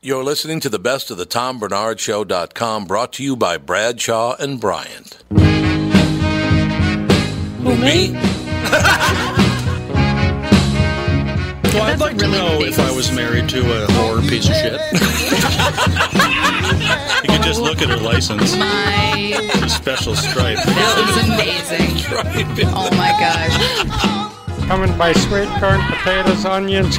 You're listening to the best of the Tom Barnard Show.com brought to you by Bradshaw and Bryant. Who, me? Well, I'd like to know if I was married to a whore piece of shit. you could just look at her license. My, The special stripe. that was amazing. Oh my gosh. Coming by sweet corn, potatoes, onions,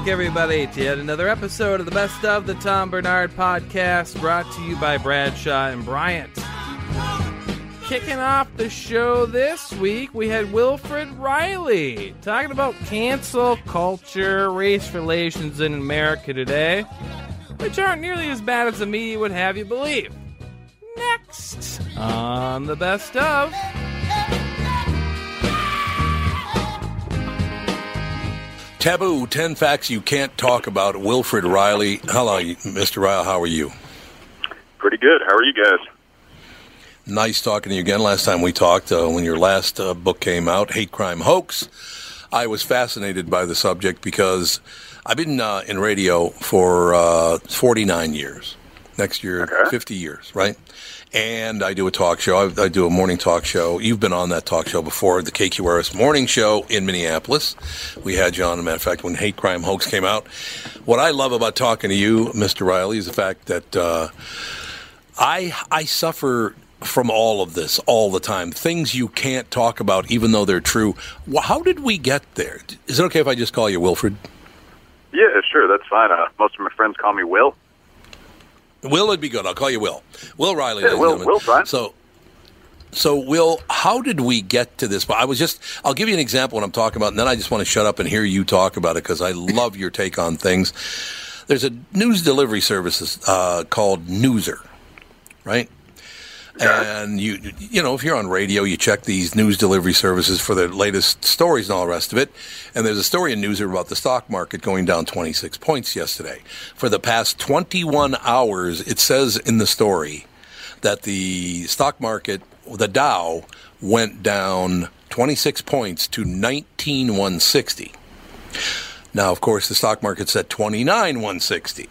Back, everybody, to yet another episode of the Best of the Tom Barnard Podcast, brought to you by Bradshaw and Bryant. Kicking off the show this week, we had Wilfred Reilly talking about cancel culture, race relations in America today, which aren't nearly as bad as the media would have you believe. Next on the Best of. Taboo 10 facts you can't talk about. Wilfred Reilly. Hello, Mr. Reilly. How are you? Pretty good. How are you guys? Nice talking to you again. Last time we talked, uh, when your last uh, book came out, Hate Crime Hoax, I was fascinated by the subject because I've been uh, in radio for uh, 49 years. Next year, 50 years, right? And I do a talk show. I, I do a morning talk show. You've been on that talk show before, the KQRS Morning Show in Minneapolis. We had you on. As a matter of fact, when Hate Crime Hoax came out, what I love about talking to you, Mr. Reilly, is the fact that uh, I I suffer from all of this all the time. Things you can't talk about, even though they're true. How did we get there? Is it okay if I just call you Wilfred? Yeah, sure. That's fine. Uh, most of my friends call me Will. Will would be good. I'll call you Will. Will Reilly. Yeah, Will-. Will's fine. So, so Will, how did we get to this? I was just. I'll give you an example what I'm talking about, and then I just want to shut up and hear you talk about it because I love your take on things. There's a news delivery service uh, called Newser, right? And you, you know, if you're on radio, you check these news delivery services for the latest stories and all the rest of it. And there's a story in Newser about the stock market going down 26 points yesterday. For the past 21 hours, it says in the story that the stock market, the Dow, went down 26 points to 19160. Now, of course, the stock market's at 29 160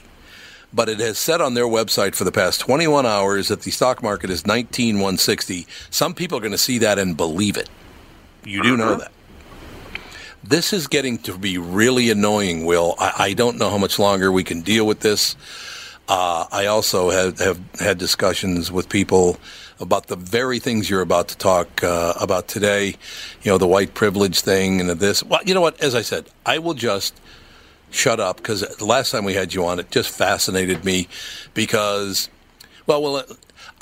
but it has said on their website for the past 21 hours that the stock market is 19 160. Some people are going to see that and believe it. You do know that. This is getting to be really annoying, Will. I, I don't know how much longer we can deal with this. Uh, I also have, have had discussions with people about the very things you're about to talk uh, about today. You know, the white privilege thing and this. Well, you know what? As I said, I will just shut up because the last time we had you on, it just fascinated me because, well, well,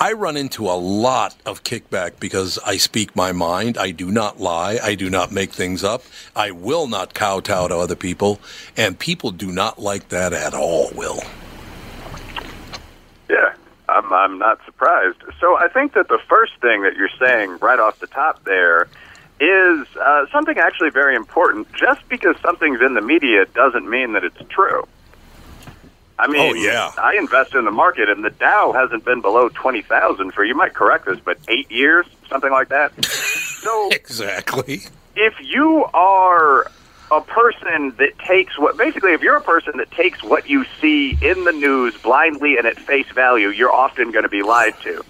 I run into a lot of kickback because I speak my mind. I do not lie. I do not make things up. I will not kowtow to other people, and people do not like that at all. Will. Yeah, I'm, I'm not surprised. So I think that the first thing that you're saying right off the top there is uh, something actually very important. Just because something's in the media doesn't mean that it's true. I mean, oh, yeah. I invest in the market, and the Dow hasn't been below twenty thousand for you might correct this, but eight years, something like that. so exactly, if you are a person that takes what basically, if you're a person that takes what you see in the news blindly and at face value, you're often going to be lied to.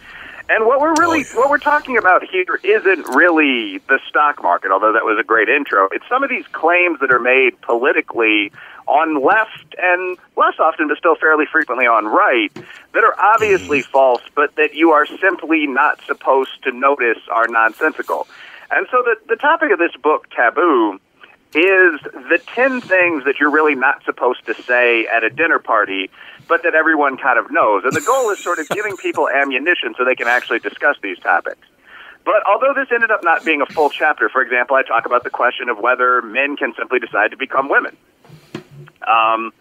And what we're really Oh, what we're talking about here isn't really the stock market, although that was a great intro. It's some of these claims that are made politically on left and less often, but still fairly frequently on right, that are obviously Mm-hmm. false, but that you are simply not supposed to notice are nonsensical. And so the the topic of this book, Taboo, is the 10 things that you're really not supposed to say at a dinner party, but that everyone kind of knows. And the goal is sort of giving people ammunition so they can actually discuss these topics. But although this ended up not being a full chapter, for example, I talk about the question of whether men can simply decide to become women. Um,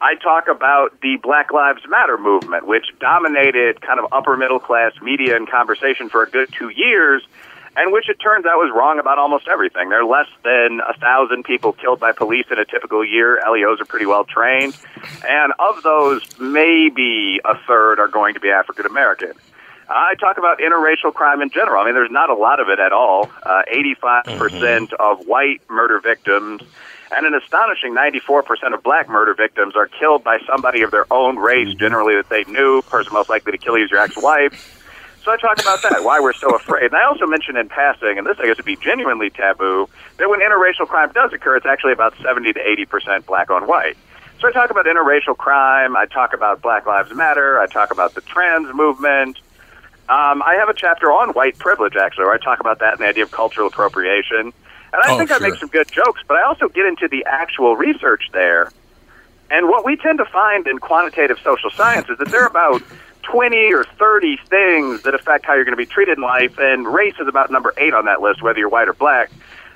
I talk about the Black Lives Matter movement, which dominated kind of upper middle class media and conversation for a good two years, and which it turns out was wrong about almost everything. There are less than a thousand people killed by police in a typical year. LEOs are pretty well trained, and of those, maybe a third are going to be African American. I talk about interracial crime in general. I mean, there's not a lot of it at all. Uh, 85% of white murder victims and an astonishing 94% of black murder victims are killed by somebody of their own race, generally that they knew. Person most likely to kill you is your ex-wife. So I talk about that, why we're so afraid. And I also mention in passing, and this I guess would be genuinely taboo, that when interracial crime does occur, it's actually about 70 to 80% black on white. So I talk about interracial crime. I talk about Black Lives Matter. I talk about the trans movement. Um, I have a chapter on white privilege, actually, where I talk about that and the idea of cultural appropriation. And I Oh, think I make some good jokes, but I also get into the actual research there. And what we tend to find in quantitative social science is that there are about 20 or 30 things that affect how you're going to be treated in life, and race is about number eight on that list, whether you're white or black.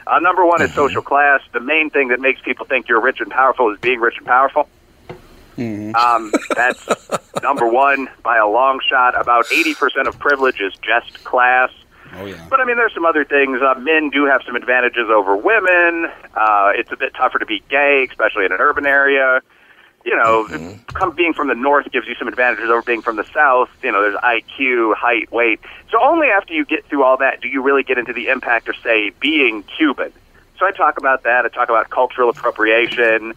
Uh, number one is social class. The main thing that makes people think you're rich and powerful is being rich and powerful. Um, that's number one by a long shot. About 80% of privilege is just class. Oh yeah. But I mean, there's some other things. Uh, men do have some advantages over women. Uh, it's a bit tougher to be gay, especially in an urban area. You know, come, being from the north gives you some advantages over being from the south. You know, there's IQ, height, weight. So only after you get through all that do you really get into the impact of, say, being Cuban. So I talk about that. I talk about cultural appropriation.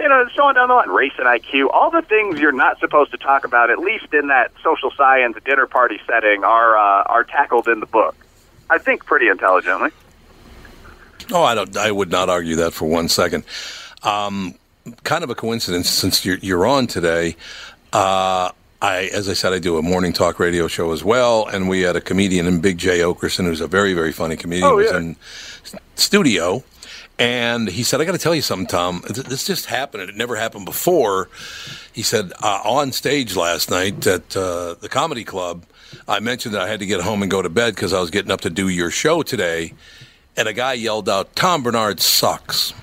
You know, so on down the line, race and IQ, all the things you're not supposed to talk about, at least in that social science dinner party setting, are uh, are tackled in the book. I think pretty intelligently. Oh, I don't. I would not argue that for one second. Um, kind of a coincidence since you're, you're on today. Uh, I, as I said, I do a morning talk radio show as well, and we had a comedian in Big Jay Oakerson, who's a very, very funny comedian, Oh, was in studio, and he said, "I got to tell you something, Tom. Th- This just happened, and it never happened before." He said, uh, "On stage last night at uh, the comedy club, I mentioned that I had to get home and go to bed because I was getting up to do your show today." and a guy yelled out, "Tom Barnard sucks."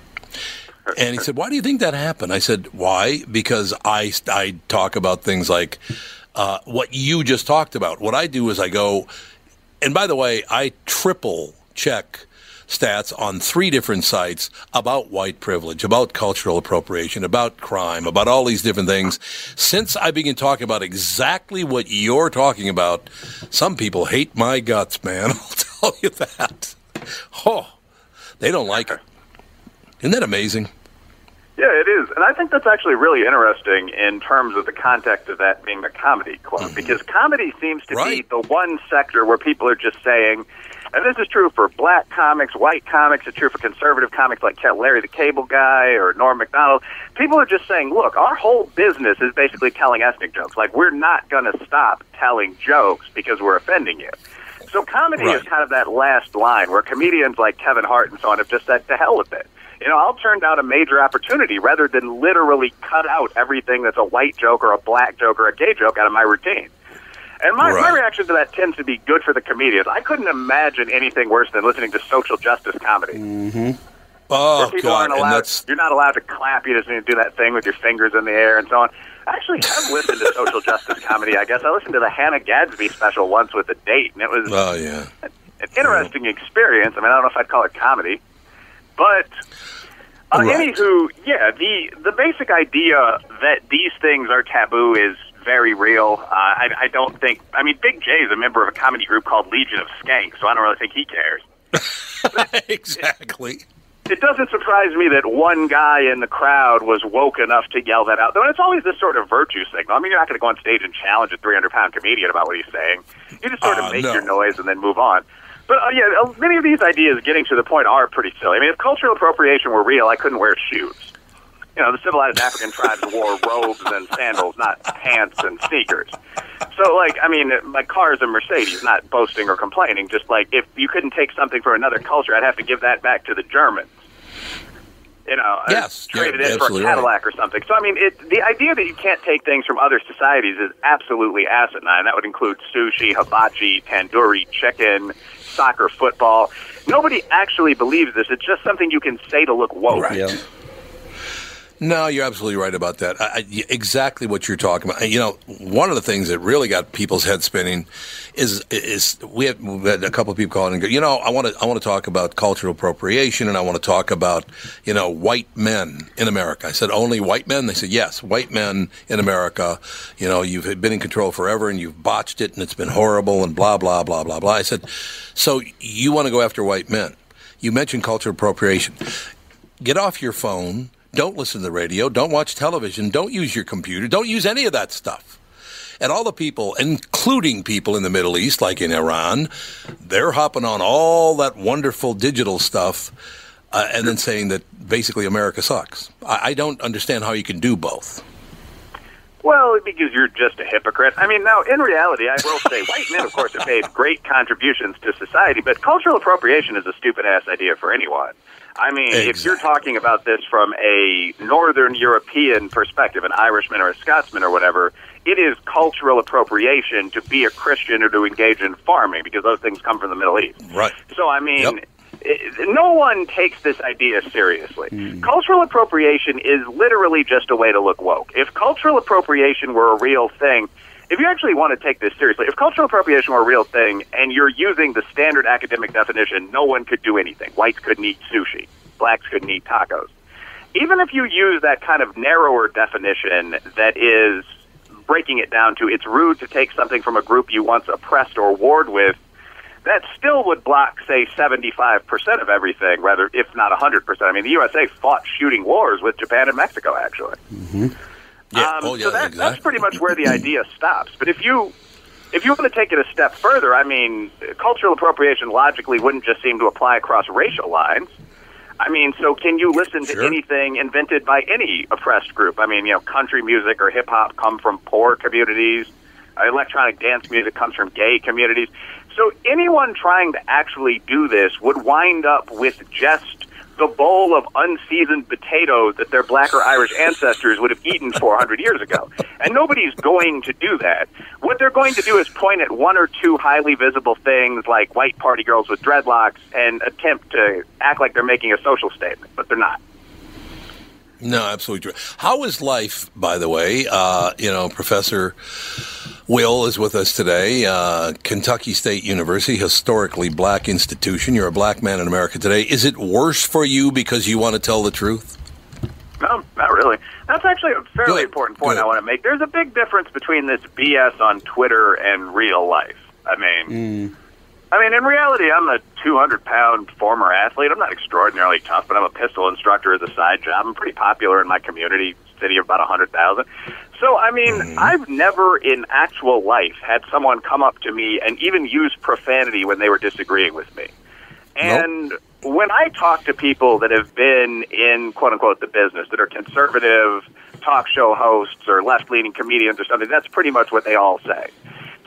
And he said, "Why do you think that happened?" I said, "Why? Because I I talk about things like uh, what you just talked about. What I do is I go, and by the way, I triple check." Stats on three different sites about white privilege, about cultural appropriation, about crime, about all these different things. Since I began talking about exactly what you're talking about, some people hate my guts, man. I'll tell you that. Oh, they don't like it. Isn't that amazing? Yeah, it is. And I think that's actually really interesting in terms of the context of that being a comedy club, mm-hmm. because comedy seems to be the one sector where people are just saying, and this is true for black comics, white comics, it's true for conservative comics like Larry the Cable Guy or Norm Macdonald. People are just saying, look, our whole business is basically telling ethnic jokes. Like, we're not going to stop telling jokes because we're offending you. So comedy is kind of that last line where comedians like Kevin Hart and so on have just said, to hell with it. You know, I'll turn down a major opportunity rather than literally cut out everything that's a white joke or a black joke or a gay joke out of my routine. And my, my reaction to that tends to be good for the comedians. I couldn't imagine anything worse than listening to social justice comedy. Mm-hmm. Oh people God, aren't and allowed. that's You're not allowed to clap. You just need to do that thing with your fingers in the air and so on. I actually have listened to social justice comedy. I guess I listened to the Hannah Gadsby special once with a date, and it was oh yeah. an interesting experience. I mean, I don't know if I'd call it comedy, but uh, Right. anywho, yeah, the the basic idea that these things are taboo is very real. Uh, I, I don't think. I mean, Big Jay is a member of a comedy group called Legion of Skanks, so I don't really think he cares. exactly. It doesn't surprise me that one guy in the crowd was woke enough to yell that out. Though it's always this sort of virtue signal. I mean, you're not going to go on stage and challenge a 300 pound comedian about what he's saying. You just sort of Uh, make no. your noise and then move on. But uh, yeah, uh, many of these ideas getting to the point are pretty silly. I mean, if cultural appropriation were real, I couldn't wear shoes. You know, the civilized African tribes wore robes and sandals, not pants and sneakers. So, like, I mean, my car is a Mercedes, not boasting or complaining. Just like if you couldn't take something from another culture, I'd have to give that back to the Germans. You know, uh, Yes, trade it in for a absolutely right. Cadillac or something. So, I mean, it, the idea that you can't take things from other societies is absolutely asinine. That would include sushi, hibachi, tandoori chicken, soccer, football. Nobody actually believes this. It's just something you can say to look woke. Right. No, you're absolutely right about that. I, I, exactly what you're talking about. You know, one of the things that really got people's heads spinning is is we had, we had a couple of people calling and go, you know, I want to I want to talk about cultural appropriation and I want to talk about you know white men in America. I said only white men. They said yes, white men in America. You know, you've been in control forever and you've botched it and it's been horrible and blah blah blah blah blah. I said, so you want to go after white men? You mentioned cultural appropriation get off your phone. Don't listen to the radio. Don't watch television. Don't use your computer. Don't use any of that stuff. And all the people, including people in the Middle East, like in Iran, they're hopping on all that wonderful digital stuff uh, and then saying that basically America sucks. I, I don't understand how you can do both. Well, because you're just a hypocrite. I mean, now, in reality, I will say white men, of course, have made great contributions to society, but cultural appropriation is a stupid ass idea for anyone. I mean, if you're talking about this from a Northern European perspective, an Irishman or a Scotsman or whatever, it is cultural appropriation to be a Christian or to engage in farming because those things come from the Middle East. Right. So, I mean, i no one takes this idea seriously. Hmm. Cultural appropriation is literally just a way to look woke. If cultural appropriation were a real thing, if you actually want to take this seriously, if cultural appropriation were a real thing and you're using the standard academic definition, no one could do anything. Whites couldn't eat sushi, blacks couldn't eat tacos. Even if you use that kind of narrower definition that is breaking it down to it's rude to take something from a group you once oppressed or warred with, that still would block, say, 75% of everything, rather, if not 100%. I mean, the USA fought shooting wars with Japan and Mexico, actually. Yeah. Um, oh, yeah, so that, exactly. that's pretty much where the idea stops. But if you if you want to take it a step further, I mean, cultural appropriation logically wouldn't just seem to apply across racial lines. I mean, so can you listen to anything invented by any oppressed group? I mean, you know, country music or hip hop come from poor communities. Uh, electronic dance music comes from gay communities. So anyone trying to actually do this would wind up with just the bowl of unseasoned potatoes that their black or Irish ancestors would have eaten 400 years ago. And nobody's going to do that. What they're going to do is point at one or two highly visible things like white party girls with dreadlocks and attempt to act like they're making a social statement, but they're not. No, absolutely true. How is life, by the way? Uh, you know, Professor Will is with us today. Uh, Kentucky State University, historically black institution. You're a black man in America today. Is it worse for you because you want to tell the truth? No, not really. That's actually a fairly important point I want to make. There's a big difference between this BS on Twitter and real life. I mean, I mean, in reality, I'm a 200 pound former athlete. I'm not extraordinarily tough, but I'm a pistol instructor as a side job. I'm pretty popular in my community, city of about a 100,000. So, I mean, Mm-hmm. I've never in actual life had someone come up to me and even use profanity when they were disagreeing with me. And when I talk to people that have been in quote unquote the business, that are conservative talk show hosts or left leaning comedians or something, that's pretty much what they all say.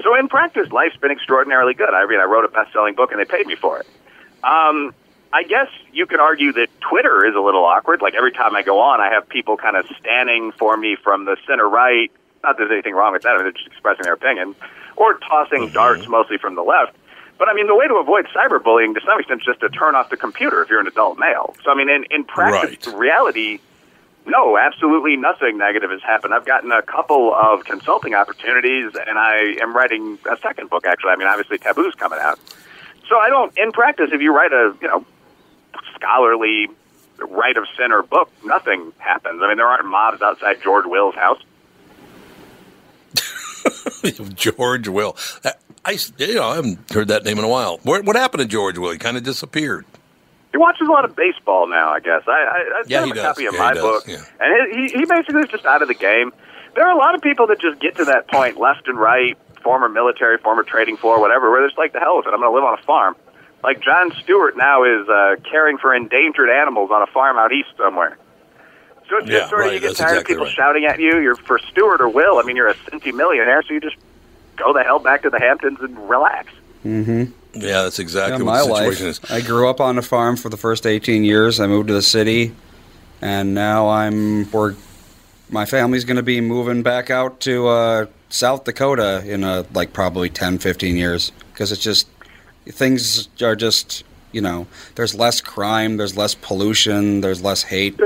So in practice, life's been extraordinarily good. I mean, I wrote a best selling book and they paid me for it. Um, I guess you could argue that Twitter is a little awkward. Like every time I go on, I have people kind of standing for me from the center right. Not that there's anything wrong with that. I mean, they're just expressing their opinion. Or tossing mm-hmm. darts mostly from the left. But I mean, the way to avoid cyberbullying to some extent is just to turn off the computer if you're an adult male. So I mean, in, in practice, reality, no, absolutely nothing negative has happened. I've gotten a couple of consulting opportunities, and I am writing a second book. Actually, I mean, obviously, Taboo's coming out. So I don't. In practice, if you write a you know scholarly right of center book, nothing happens. I mean, there aren't mobs outside George Will's house. George Will. Uh, I, you know, I haven't heard that name in a while. What, what happened to George Will? He kind of disappeared. He watches a lot of baseball now, I guess. I, I, I Yeah, him a does. copy of Yeah, my book, Yeah. and he, he basically is just out of the game. There are a lot of people that just get to that point, left and right, former military, former trading floor, whatever, where they're just like, the hell with it. I'm going to live on a farm. Like Jon Stewart now is uh, caring for endangered animals on a farm out east somewhere. So it's Yeah, just sort of you get tired exactly of people right. shouting at you. You're for Stewart or Will. I mean, you're a centy millionaire, so you just go the hell back to the Hamptons and relax. Mm-hmm. Yeah, that's exactly Yeah, what my the situation life. is. I grew up on a farm for the first 18 years. I moved to the city, and now I'm we're my family's going to be moving back out to uh, South Dakota in uh like probably 10, 15 years because it's just things are just you know there's less crime, there's less pollution, there's less hate.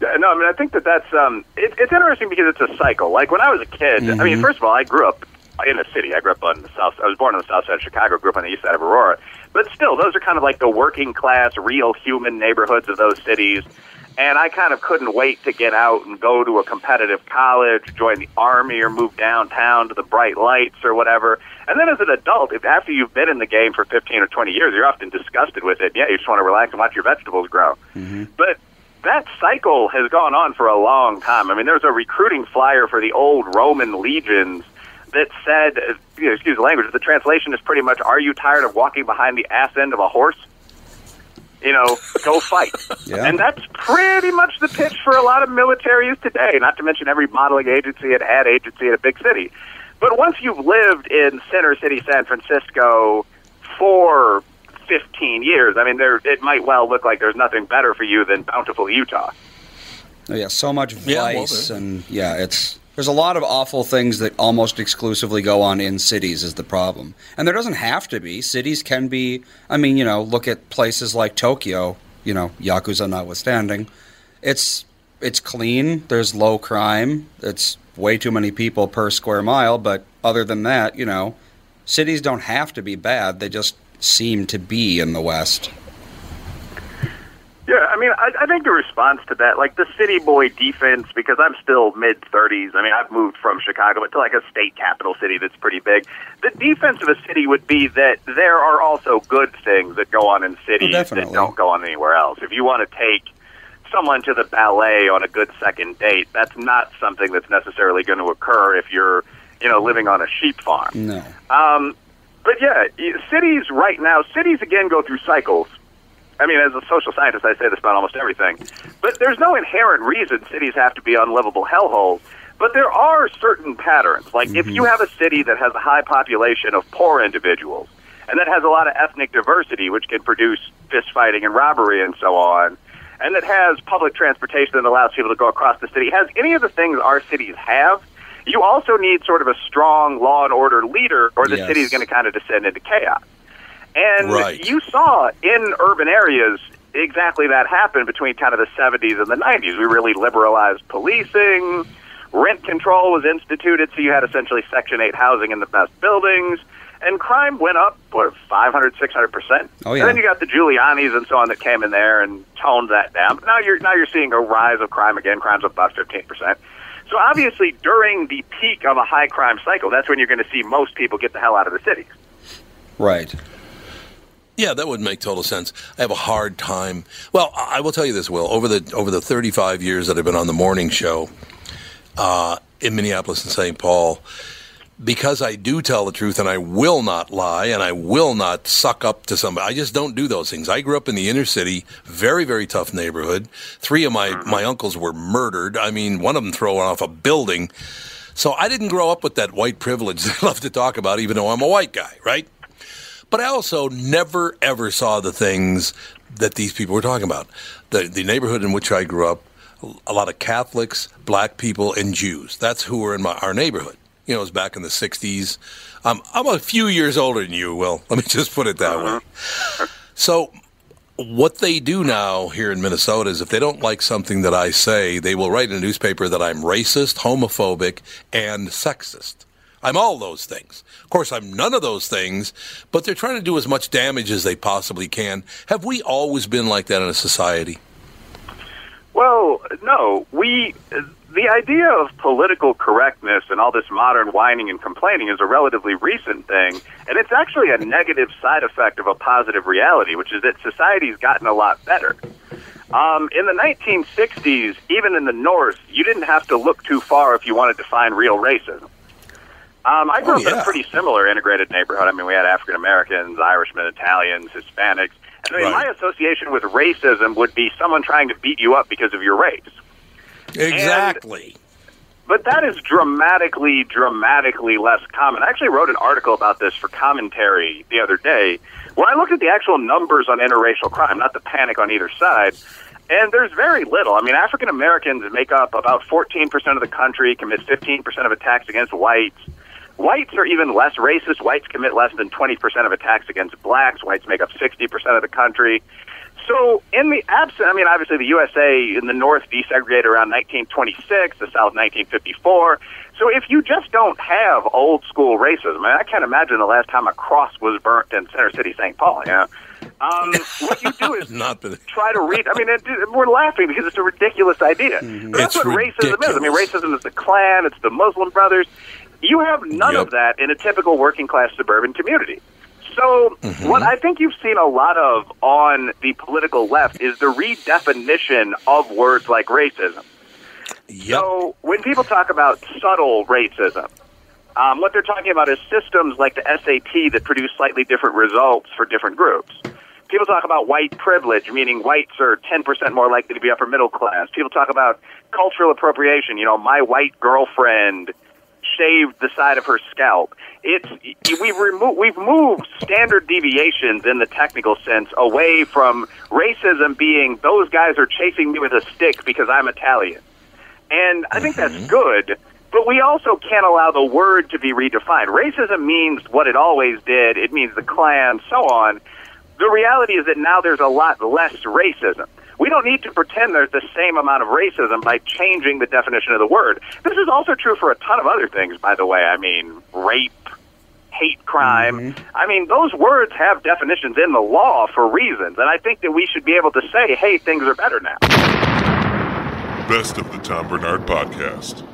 Yeah, No, I mean, I think that that's um, it, it's interesting because it's a cycle. Like when I was a kid, I mean, Mhm. first of all, I grew up in a city. I grew up on the south. I was born on the south side of Chicago. Grew up on the east side of Aurora. But still, those are kind of like the working class, real human neighborhoods of those cities. And I kind of couldn't wait to get out and go to a competitive college, join the army, or move downtown to the bright lights or whatever. And then as an adult, if after you've been in the game for 15 or 20 years, you're often disgusted with it. Yeah, you just want to relax and watch your vegetables grow. Mm-hmm. But that cycle has gone on for a long time. I mean, there's a recruiting flyer for the old Roman legions that said, you know, excuse the language, the translation is pretty much, "Are you tired of walking behind the ass end of a horse?" You know, go fight. Yeah. And that's pretty much the pitch for a lot of militaries today. Not to mention every modeling agency and ad agency in a big city. But once you've lived in Center City, San Francisco for 15 years, I mean, there it might well look like there's nothing better for you than Bountiful, Utah. Oh, yeah, so much Yeah, well, vice and yeah, it's there's a lot of awful things that almost exclusively go on in cities is the problem. And there doesn't have to be. Cities can be I mean, you know, look at places like Tokyo, you know, yakuza notwithstanding. It's it's clean, there's low crime, it's way too many people per square mile, but other than that, you know, cities don't have to be bad. They just seem to be in the West. Yeah, I mean, I, I think the response to that, like the city boy defense, because I'm still mid 30s. I mean, I've moved from Chicago to like a state capital city that's pretty big. The defense of a city would be that there are also good things that go on in cities that oh, don't go on anywhere else. If you want to take someone to the ballet on a good second date, that's not something that's necessarily going to occur if you're, you know, living on a sheep farm. No. Um, but yeah, cities right now, cities again go through cycles. I mean, as a social scientist, I say this about almost everything. But there's no inherent reason cities have to be unlivable hellholes. But there are certain patterns. Like if you have a city that has a high population of poor individuals, and that has a lot of ethnic diversity, which can produce fist fighting and robbery and so on, and that has public transportation that allows people to go across the city, has any of the things our cities have, you also need sort of a strong law and order leader, or the Yes. city is going to kind of descend into chaos. And Right. you saw in urban areas exactly that happen between kind of the 70s and the 90s. We really liberalized policing. Rent control was instituted, so you had essentially Section 8 housing in the best buildings. And crime went up, what, 500, 600%? Oh, yeah. And then you got the Giulianis and so on that came in there and toned that down. But now you're, now you're seeing a rise of crime again. Crime's up about 15%. So obviously, during the peak of a high crime cycle, that's when you're going to see most people get the hell out of the cities. Right. Yeah, that would make total sense. I have a hard time. Well, I will tell you this, Will. Over the over the 35 years that I've been on the morning show uh, in Minneapolis and St. Paul, because I do tell the truth and I will not lie and I will not suck up to somebody. I just don't do those things. I grew up in the inner city, very, very tough neighborhood. Three of my, mm-hmm. my uncles were murdered. I mean, one of them thrown off a building. So I didn't grow up with that white privilege that I love to talk about, even though I'm a white guy, right? But I also never, ever saw the things that these people were talking about. The, the neighborhood in which I grew up, a lot of Catholics, black people, and Jews. That's who were in my, our neighborhood. You know, it was back in the 60s. Um, I'm a few years older than you, Will. Let me just put it that way. So, what they do now here in Minnesota is if they don't like something that I say, they will write in a newspaper that I'm racist, homophobic, and sexist. I'm all those things. Of course, I'm none of those things, but they're trying to do as much damage as they possibly can. Have we always been like that in a society? Well, no. We the idea of political correctness and all this modern whining and complaining is a relatively recent thing, and it's actually a negative side effect of a positive reality, which is that society's gotten a lot better. Um, in the 1960s, even in the North, you didn't have to look too far if you wanted to find real racism. Um, I grew Oh, up in a pretty similar integrated neighborhood. I mean, we had African Americans, Irishmen, Italians, Hispanics. And I mean, Right. my association with racism would be someone trying to beat you up because of your race. Exactly. But that is dramatically, dramatically less common. I actually wrote an article about this for commentary the other day, where I looked at the actual numbers on interracial crime, not the panic on either side. And there's very little. I mean, African Americans make up about 14% of the country, commit 15% of attacks against whites. Whites are even less racist. Whites commit less than 20% of attacks against blacks. Whites make up 60% of the country. So, in the absence, I mean, obviously the USA in the North desegregated around 1926, the South 1954. So, if you just don't have old school racism, I, mean, I can't imagine the last time a cross was burnt in Center City, St. Paul. Yeah. Um, what you do is Not that try to read. I mean, it, we're laughing because it's a ridiculous idea. But that's It's what racism is. I mean, racism is the Klan. It's the Muslim Brothers. You have none of that in a typical working class suburban community. So, Mm-hmm. what I think you've seen a lot of on the political left is the redefinition of words like racism. Yep. So, when people talk about subtle racism, um, what they're talking about is systems like the SAT that produce slightly different results for different groups. People talk about white privilege, meaning whites are 10% more likely to be upper middle class. People talk about cultural appropriation. You know, my white girlfriend shaved the side of her scalp. It's we've removed we've moved standard deviations in the technical sense away from racism being those guys are chasing me with a stick because I'm Italian. And I think that's mm-hmm. good, but we also can't allow the word to be redefined. Racism means what it always did. It means the Klan, so on. The reality is that now there's a lot less racism. We don't need to pretend there's the same amount of racism by changing the definition of the word. This is also true for a ton of other things, by the way. I mean, rape, hate crime. Mm-hmm. I mean, those words have definitions in the law for reasons, and I think that we should be able to say, hey, things are better now. Best of the Tom Barnard Podcast.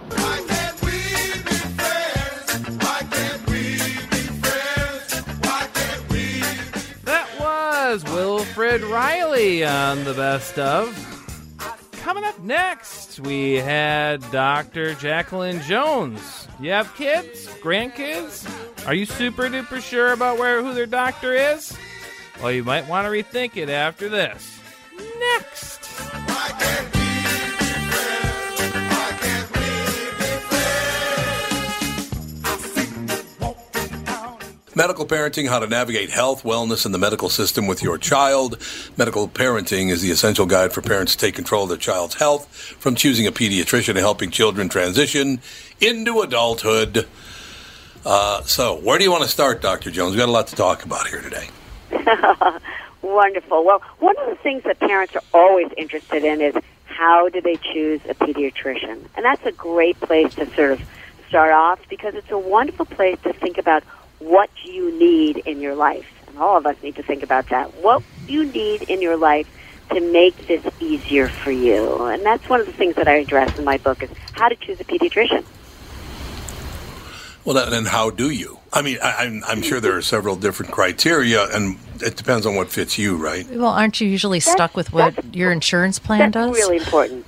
Was Wilfred Reilly on the best of. Coming up next, we had Dr. Jacqueline Jones. You have kids? Grandkids? Are you super duper sure about where who their doctor is? Well, you might want to rethink it after this. Next. Medical parenting, how to navigate health, wellness, and the medical system with your child. Medical parenting is the essential guide for parents to take control of their child's health, from choosing a pediatrician to helping children transition into adulthood. Uh, so, where do you want to start, Dr. Jones? We've got a lot to talk about here today. Wonderful. Well, one of the things that parents are always interested in is how do they choose a pediatrician? And that's a great place to sort of start off because it's a wonderful place to think about what you need in your life. And all of us need to think about that. What you need in your life to make this easier for you. And that's one of the things that I address in my book is how to choose a pediatrician. Well, then how do you? I mean, I, I'm, I'm sure there are several different criteria, and it depends on what fits you, right? Well, aren't you usually stuck with what your insurance plan That's does? really important.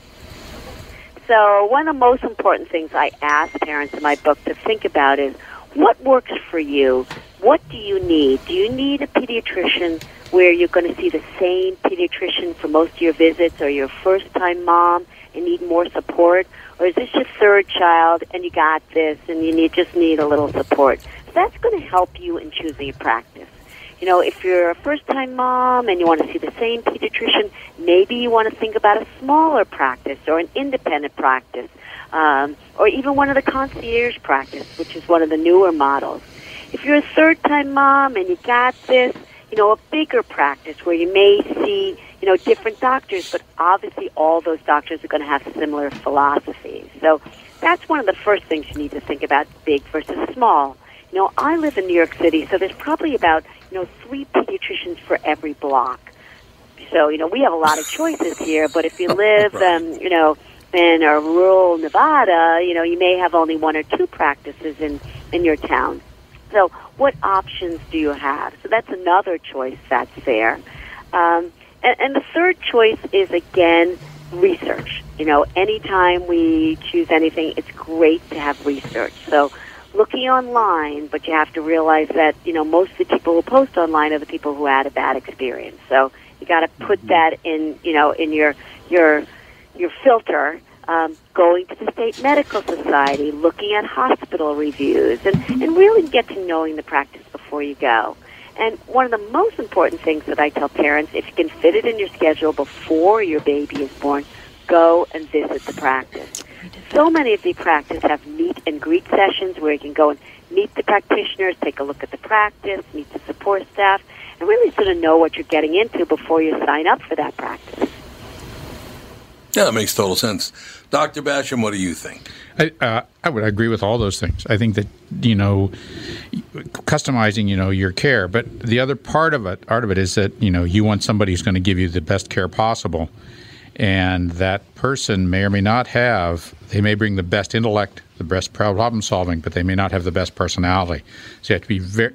So, one of the most important things I ask parents in my book to think about is what works for you? What do you need? Do you need a pediatrician where you're going to see the same pediatrician for most of your visits, or your first time mom and need more support? Or is this your third child and you got this and you need, just need a little support? So that's going to help you in choosing a practice. You know, if you're a first time mom and you want to see the same pediatrician, maybe you want to think about a smaller practice or an independent practice, um, or even one of the concierge practice, which is one of the newer models. If you're a third time mom and you got this, you know, a bigger practice where you may see, you know, different doctors, but obviously all those doctors are going to have similar philosophies. So that's one of the first things you need to think about, big versus small. You know, I live in New York City, so there's probably about, you know, three pediatricians for every block. So, you know, we have a lot of choices here, but if you live, um, you know, in a rural Nevada, you know, you may have only one or two practices in, in your town. So, what options do you have? So, that's another choice that's there. Um, and, and the third choice is, again, research. You know, anytime we choose anything, it's great to have research. So, looking online, but you have to realize that, you know, most of the people who post online are the people who had a bad experience. So, you got to put that in, you know, in your your your filter um, going to the state medical society, looking at hospital reviews, and, and really get to knowing the practice before you go. And one of the most important things that I tell parents, if you can fit it in your schedule before your baby is born, go and visit the practice. So many of the practices have meet and greet sessions where you can go and meet the practitioners, take a look at the practice, meet the support staff, and really sort of know what you're getting into before you sign up for that practice. Yeah, that makes total sense. Dr. Basham, what do you think? I, uh, I would agree with all those things. I think that you know, customizing you know your care, but the other part of it, part of it is that you know you want somebody who's going to give you the best care possible, and that person may or may not have. They may bring the best intellect, the best problem solving, but they may not have the best personality. So you have to be very.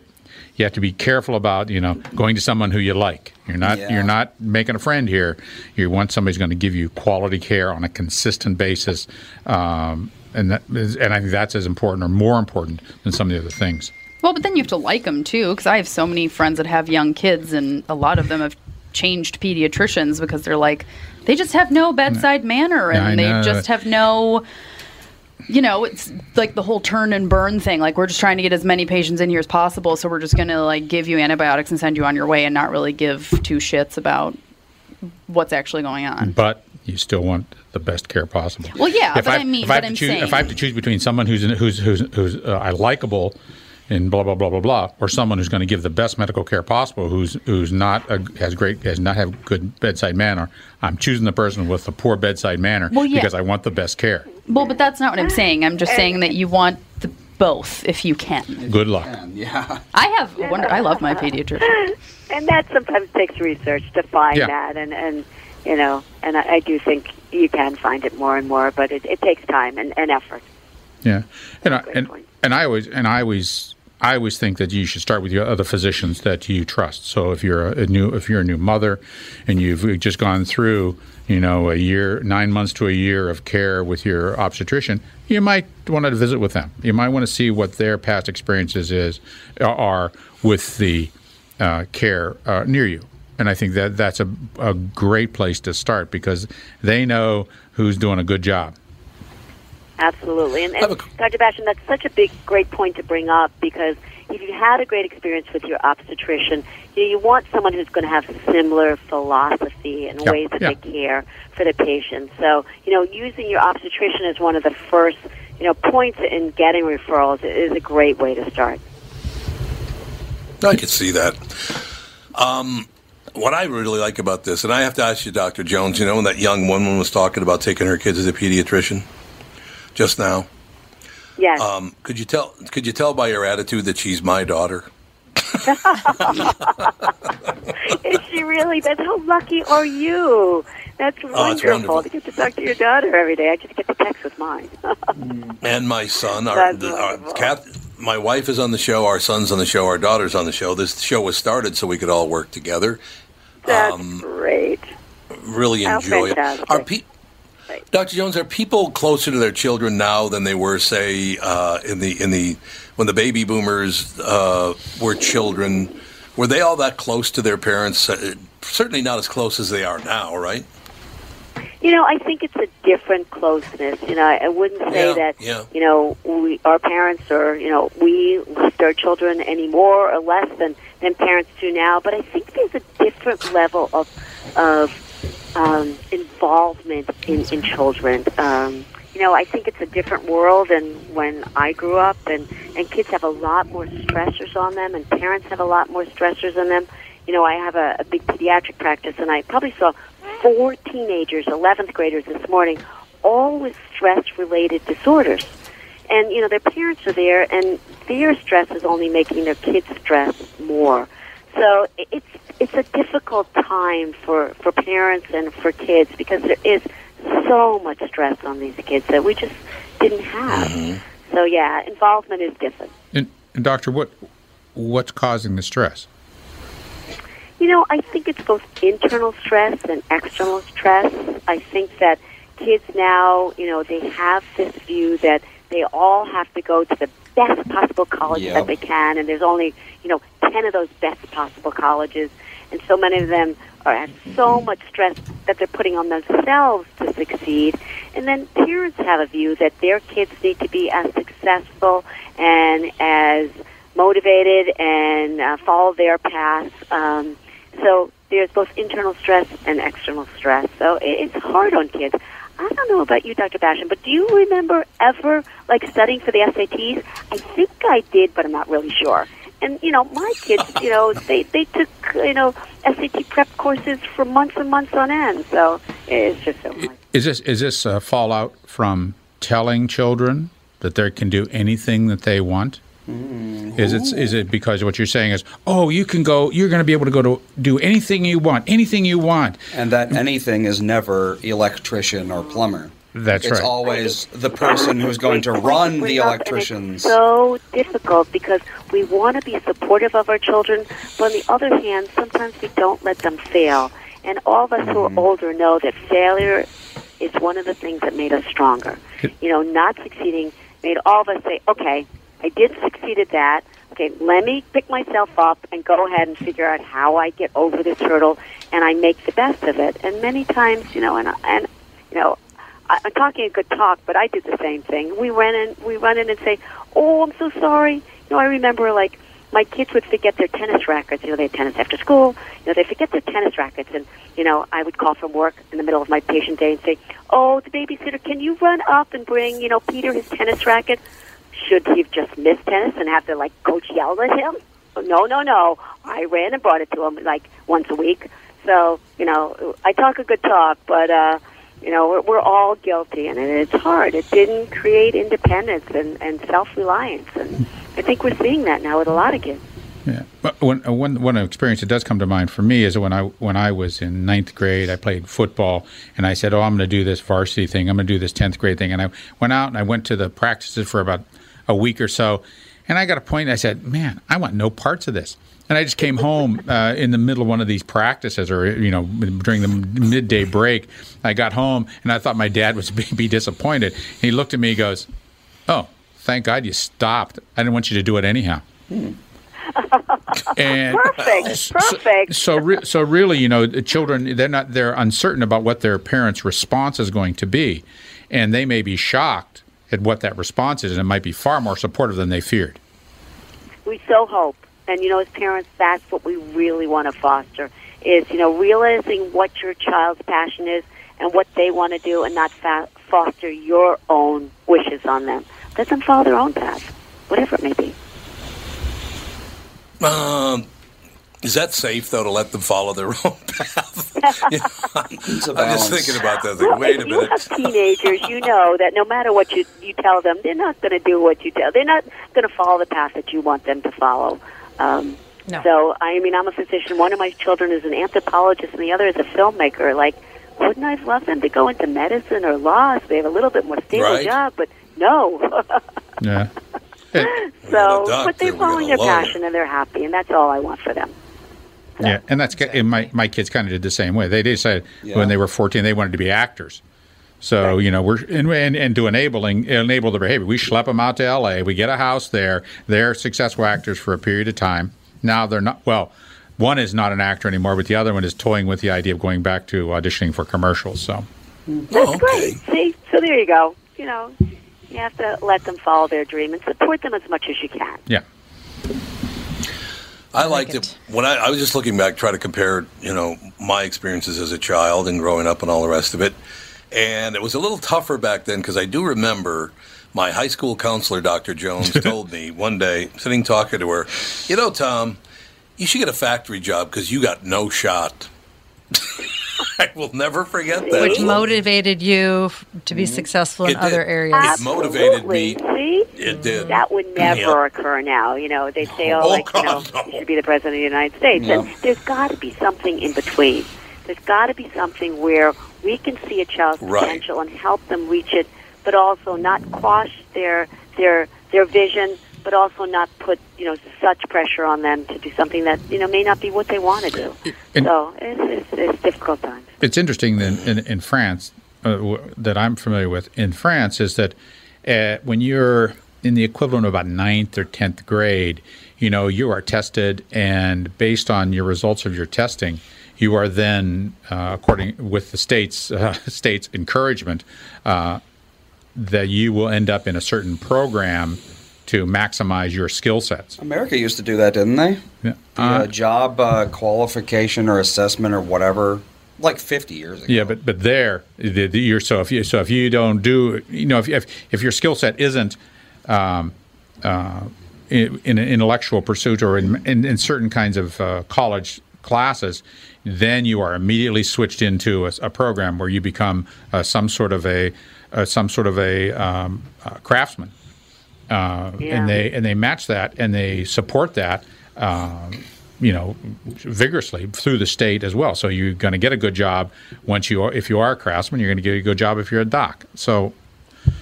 You have to be careful about you know going to someone who you like. You're not Yeah. you're not making a friend here. You want somebody who's going to give you quality care on a consistent basis, um, and that is, and I think that's as important or more important than some of the other things. Well, but then you have to like them too, because I have so many friends that have young kids, and a lot of them have changed pediatricians because they're like, they just have no bedside manner, Yeah, and they just have no. You know, it's like the whole turn and burn thing. Like we're just trying to get as many patients in here as possible, so we're just going to like give you antibiotics and send you on your way, and not really give two shits about what's actually going on. But you still want the best care possible. Well, yeah, If but I mean- if I have to I'm choose, saying- if I have to choose between someone who's who's who's, who's uh, I likable, and blah blah blah blah blah, or someone who's going to give the best medical care possible, who's who's not a, has great has not have good bedside manner, I'm choosing the person with the poor bedside manner Well, yeah. because I want the best care. Well, but that's not what I'm saying. I'm just saying that you want the both if you can. Good luck. Yeah. I have wonder. I love my pediatrician. and that sometimes takes research to find Yeah. that and and you know and I, I do think you can find it more and more but it, it takes time and, and effort Yeah, and I, and and I always and I always I always think that you should start with your other physicians that you trust. So if you're a, new if you're a new mother and you've just gone through you know a year nine months to a year of care with your obstetrician, you might want to visit with them. You might want to see what their past experiences is are with the uh, care uh, near you. And I think that that's a, a great place to start because they know who's doing a good job. Absolutely and, and dr basham that's such a big great point to bring up because if you had a great experience with your obstetrician you, know, you want someone who's going to have similar philosophy and Yeah, ways that yeah. they care for the patient so you know using your obstetrician as one of the first you know points in getting referrals is a great way to start I can see that. Um, what I really like about this, and I have to ask you, Dr. Jones, you know, when that young woman was talking about taking her kids to the pediatrician just now, yes um, could you tell? Could you tell by your attitude that she's my daughter? is she really? That's how lucky are you? That's Oh, wonderful, wonderful. to get to talk to your daughter every day. I just get to text with mine. and my son, our, the, our my wife is on the show, our son's on the show, our daughter's on the show. This show was started so we could all work together. That's Um, great. Really enjoy it. Are Dr. Jones, are people closer to their children now than they were, say, uh, in the in the when the baby boomers uh, were children? Were they all that close to their parents? Uh, certainly not as close as they are now, right? You know, I think it's a different closeness. You know, I, wouldn't say Yeah, that. yeah. You know, we our parents or you know we loved our children any more or less than than parents do now. But I think there's a different level of of um, involvement in in children. Um, you know, I think it's a different world than when I grew up, and and kids have a lot more stressors on them, and parents have a lot more stressors on them. You know, I have a, a big pediatric practice, and I probably saw four teenagers, 11th graders this morning, all with stress-related disorders. And, you know, their parents are there, and their stress is only making their kids stress more. So it's it's a difficult time for, for parents and for kids because there is so much stress on these kids that we just didn't have. Mm-hmm. So, yeah, involvement is different. And, and doctor, what what's causing the stress? You know, I think it's both internal stress and external stress. I think that kids now, you know, they have this view that they all have to go to the best possible college Yep. that they can, and there's only, you know, 10 of those best possible colleges, and so many of them are have so much stress that they're putting on themselves to succeed. And then parents have a view that their kids need to be as successful and as motivated and uh, follow their path. Um, so there's both internal stress and external stress. So it's hard on kids. I don't know about you, Dr. Basham, but do you remember ever like studying for the SATs? I think I did, but I'm not really sure. And you know, my kids, you know, they they took you know SAT prep courses for months and months on end. So it's just so much. Is this is this a fallout from telling children that they can do anything that they want? Mm-hmm. Is it is it because what you're saying is, oh, you can go, you're going to be able to go to do anything you want, anything you want, and that anything is never electrician or plumber. That's it's right. always the person who's going to run the bring up, and electricians. It's so difficult because we want to be supportive of our children, but on the other hand, sometimes we don't let them fail. And all of us who Mm-hmm. are older know that failure is one of the things that made us stronger. You know, not succeeding made all of us say, okay, I did succeed at that. Okay, let me pick myself up and go ahead and figure out how I get over this hurdle and I make the best of it. And many times, you know, and and you know, I'm talking a good talk, but I did the same thing. We run in, we run in and say, "Oh, I'm so sorry." You know, I remember like my kids would forget their tennis rackets. You know, they had tennis after school. You know, they forget their tennis rackets, and you know, I would call from work in the middle of my patient day and say, "Oh, the babysitter, can you run up and bring you know Peter his tennis racket?" Should he have just missed tennis and have to like coach yell at him? No, no, no. I ran and brought it to him like once a week. So you know, I talk a good talk, but. uh you know, we're, all guilty, and it's hard. It didn't create independence and, and self-reliance, and I think we're seeing that now with a lot of kids. Yeah. But one, uh, one, one experience that does come to mind for me is when I when I was in ninth grade, I played football, and I said, "Oh, I'm going to do this varsity thing. I'm going to do this tenth grade thing." And I went out and I went to the practices for about a week or so, and I got a point. I said, "Man, I want no parts of this." And I just came home uh, in the middle of one of these practices, or you know, during the midday break. I got home and I thought my dad was be disappointed. He looked at me, he goes, "Oh, thank God you stopped. I didn't want you to do it anyhow." And Perfect, perfect. so, re- so really, you know, the children they're not they're uncertain about what their parents' response is going to be, and they may be shocked at what that response is, and it might be far more supportive than they feared. we so hope and you know as parents that's what we really want to foster is you know realizing what your child's passion is and what they want to do and not fa- foster your own wishes on them let them follow their own path whatever it may be Um, is that safe though to let them follow their own path? You know, I'm just thinking about that. well, wait a if you minute. have teenagers you know that no matter what you you tell them they're not going to do what you tell they're not going to follow the path that you want them to follow um, No. So, I mean, I'm a physician. One of my children is an anthropologist, and the other is a filmmaker. Like, wouldn't I love them to go into medicine or law so they have a little bit more stable Right. job? But no. Yeah. so, doctor, but they're we following their passion and they're happy, and that's all I want for them. Yeah, and that's ki- and my my kids kind of did the same way. They decided Yeah. when they were fourteen they wanted to be actors. So you know we're and, and and to enabling enable the behavior. We schlep them out to L.A. We get a house there. They're successful actors for a period of time. Now they're not. Well, one is not an actor anymore, but the other one is toying with the idea of going back to auditioning for commercials. So mm-hmm. That's oh, great. See, so there you go. You know, you have to let them follow their dream and support them as much as you can. yeah, I liked it when I, I was just looking back, try to compare, you know, my experiences as a child and growing up and all the rest of it. And it was a little tougher back then because I do remember my high school counselor, Dr. Jones, told me one day, sitting talking to her, you know, Tom, you should get a factory job because you got no shot. I will never forget that. Which motivated you to be mm-hmm. successful in did. other areas. It motivated me. See? It did. That would never Yeah. occur now. You know, they say, oh, Oh, like, you know, no. you should be the president of the United States. No. And there's got to be something in between. There's got to be something where we can see a child's Right. potential and help them reach it, but also not quash their their their vision, but also not put you know such pressure on them to do something that you know may not be what they want to do. And- so it's, it's, it's difficult times. it's interesting that in, in France uh, w- that I'm familiar with in France is that uh, when you're in the equivalent of about ninth or tenth grade, you know you are tested, and based on your results of your testing, you are then, uh, according with the state's uh, state's encouragement, uh, that you will end up in a certain program to maximize your skill sets. America used to do that, didn't they? Yeah. The, uh, job uh, qualification or assessment or whatever, like 50 years ago. Yeah, but but there, the, the, you're so if you so if you don't do you know if if, if your skill set isn't um, uh, in, in an intellectual pursuit or in, in, in certain kinds of uh, college classes, then you are immediately switched into a, a program where you become uh, some sort of a uh, some sort of a um, uh, craftsman, uh, Yeah. and they and they match that and they support that. Um, you know, vigorously through the state as well. So you're going to get a good job once you are, if you are a craftsman, you're going to get a good job if you're a doc. So, you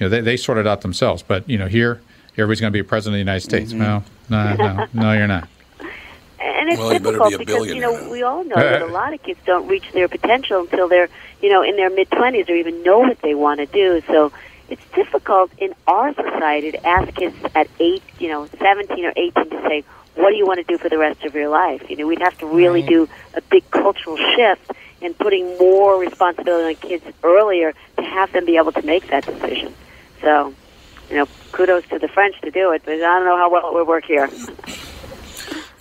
know, they, they sort it out themselves. But, you know, here, everybody's going to be a president of the United States. Mm-hmm. Well, no, no, no, you're not. And it's Well, you difficult be because you know we all know that a lot of kids don't reach their potential until they're you know in their mid twenties or even know what they want to do. So it's difficult in our society to ask kids at eight, you know, seventeen or eighteen to say, "What do you want to do for the rest of your life?" You know, we'd have to really Right. do a big cultural shift in putting more responsibility on kids earlier to have them be able to make that decision. So, you know, kudos to the French to do it, but I don't know how well it would work here.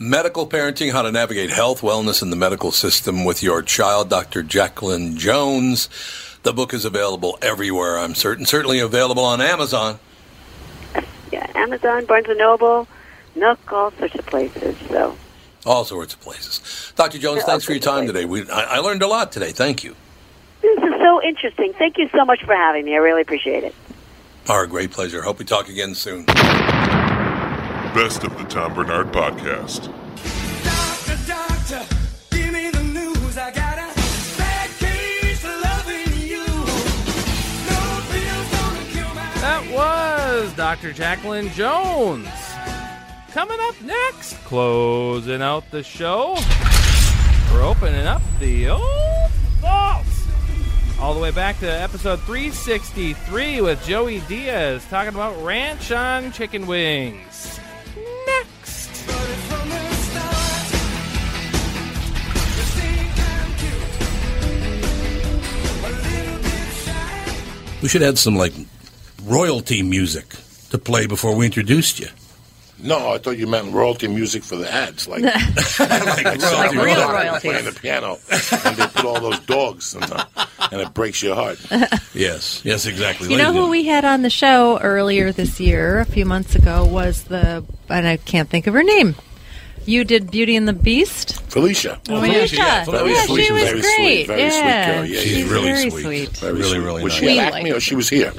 Medical Parenting How to Navigate Health, Wellness, and the Medical System with Your Child, Dr. Jacqueline Jones. The book is available everywhere, I'm certain. Certainly available on Amazon. yeah, Amazon, Barnes and Noble, Nook, all sorts of places. So All sorts of places. Dr. Jones, thanks for your time today. We, I, I learned a lot today. Thank you. this is so interesting. Thank you so much for having me. I really appreciate it. Our great pleasure. Hope we talk again soon. Best of the Tom Barnard Podcast. That was Dr. Jacqueline Jones. Coming up next, closing out the show, we're opening up the old vault. All the way back to episode 363 with Joey Diaz talking about ranch on chicken wings. We should add some, like, royalty music to play before we introduced you. No, I thought you meant royalty music for the ads, like, Like like real someone royalties. playing the piano, and they put all those dogs, in the, and it breaks your heart. Yes, yes, exactly. You know Ladies who we had on the show earlier this year, a few months ago, was the, and I can't think of her name. You did Beauty and the Beast? Felicia. Oh, Felicia. yeah, Yeah, Felicia. she was very great. Sweet, very yeah. sweet girl. Yeah, She's yeah, really very sweet. sweet. Very Really, sweet. really Was nice. she We at like Acme or she was here?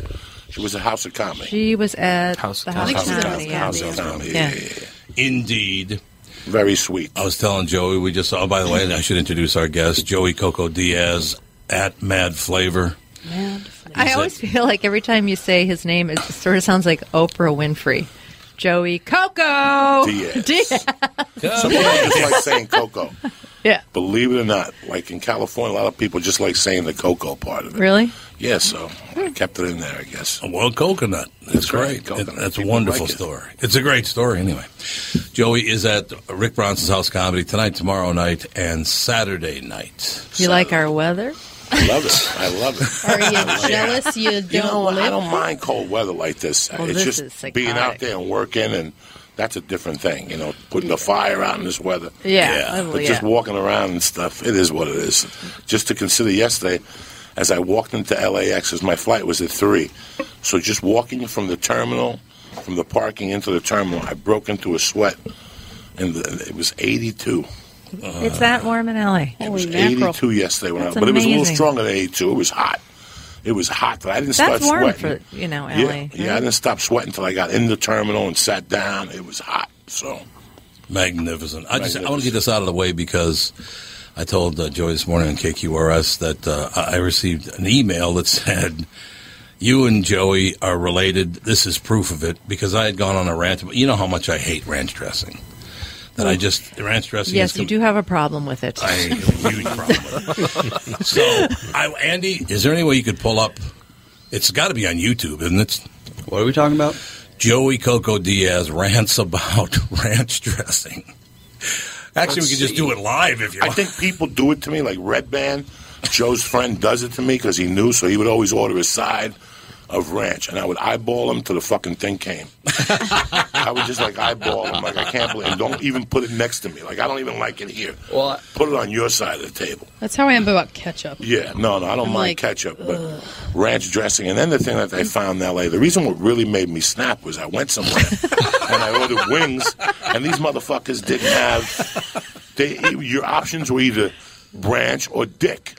She was at House of Comedy. She was at House- the House House, of of Comedy, Comedy. House yeah. of Comedy. Yeah. Yeah. yeah, yeah. Indeed. Very sweet. I was telling Joey, we just, oh, by the way, I should introduce our guest, Joey Coco Diaz at Mad Flavor. Mad Flavor. I always feel like every time you say his name, it sort of sounds like Oprah Winfrey. Joey Coco Diaz. Diaz. Some people just like saying cocoa. Yeah. Believe it or not, like in California, a lot of people just like saying the cocoa part of it. Really? Yeah, so I kept it in there, I guess. Well, coconut. That's right, great. coconut. It- that's a wonderful like it. story. It's a great story, anyway. Joey is at Rick Bronson's House Comedy tonight, tomorrow night, and Saturday night. You like our weather? I love it. I love it. Are you jealous you don't You know what? I don't mind cold weather like this. Well, it's this just being out there and working, and that's a different thing. You know, putting the fire out in this weather. Yeah, oh, But yeah. just walking around and stuff, it is what it is. Just to consider yesterday, as I walked into LAX, as my flight was at three, so just walking from the terminal, from the parking into the terminal, I broke into a sweat, and the, it was 82. It's that warm in LA. It was 82 yesterday, when I, That's but it was a little amazing. stronger than 82. It was hot. It was hot. but I didn't start That's warm sweating. for you know LA. Yeah, yeah. I didn't stop sweating until I got in the terminal and sat down. It was hot. So Magnificent. I just I want to get this out of the way because I told uh, Joey this morning on KQRS that uh, I I received an email that said you and Joey are related. This is proof of it because I had gone on a rant. You know how much I hate ranch dressing. That I just ranch dressing. Yes, is you do have a problem with it. I have a huge problem with it. So, I, Andy, is there any way you could pull up? It's got to be on YouTube, isn't it? What are we talking about? Joey Coco Diaz rants about ranch dressing. Actually, we could just do it live if you I want. think people do it to me, like Redban. Joe's friend does it to me because he knew, so he would always order a side of ranch, and I would eyeball them till the fucking thing came. I would just like eyeball them, like I can't believe. And don't even put it next to me, like I don't even like it here. Well, put it on your side of the table. That's how I am about ketchup. Yeah, no, no, I don't I'm mind like, ketchup, but ranch dressing. And then the thing that I found in L.A., the reason what really made me snap was I went somewhere and I ordered wings, and these motherfuckers didn't have. They, your options were either ranch or dick.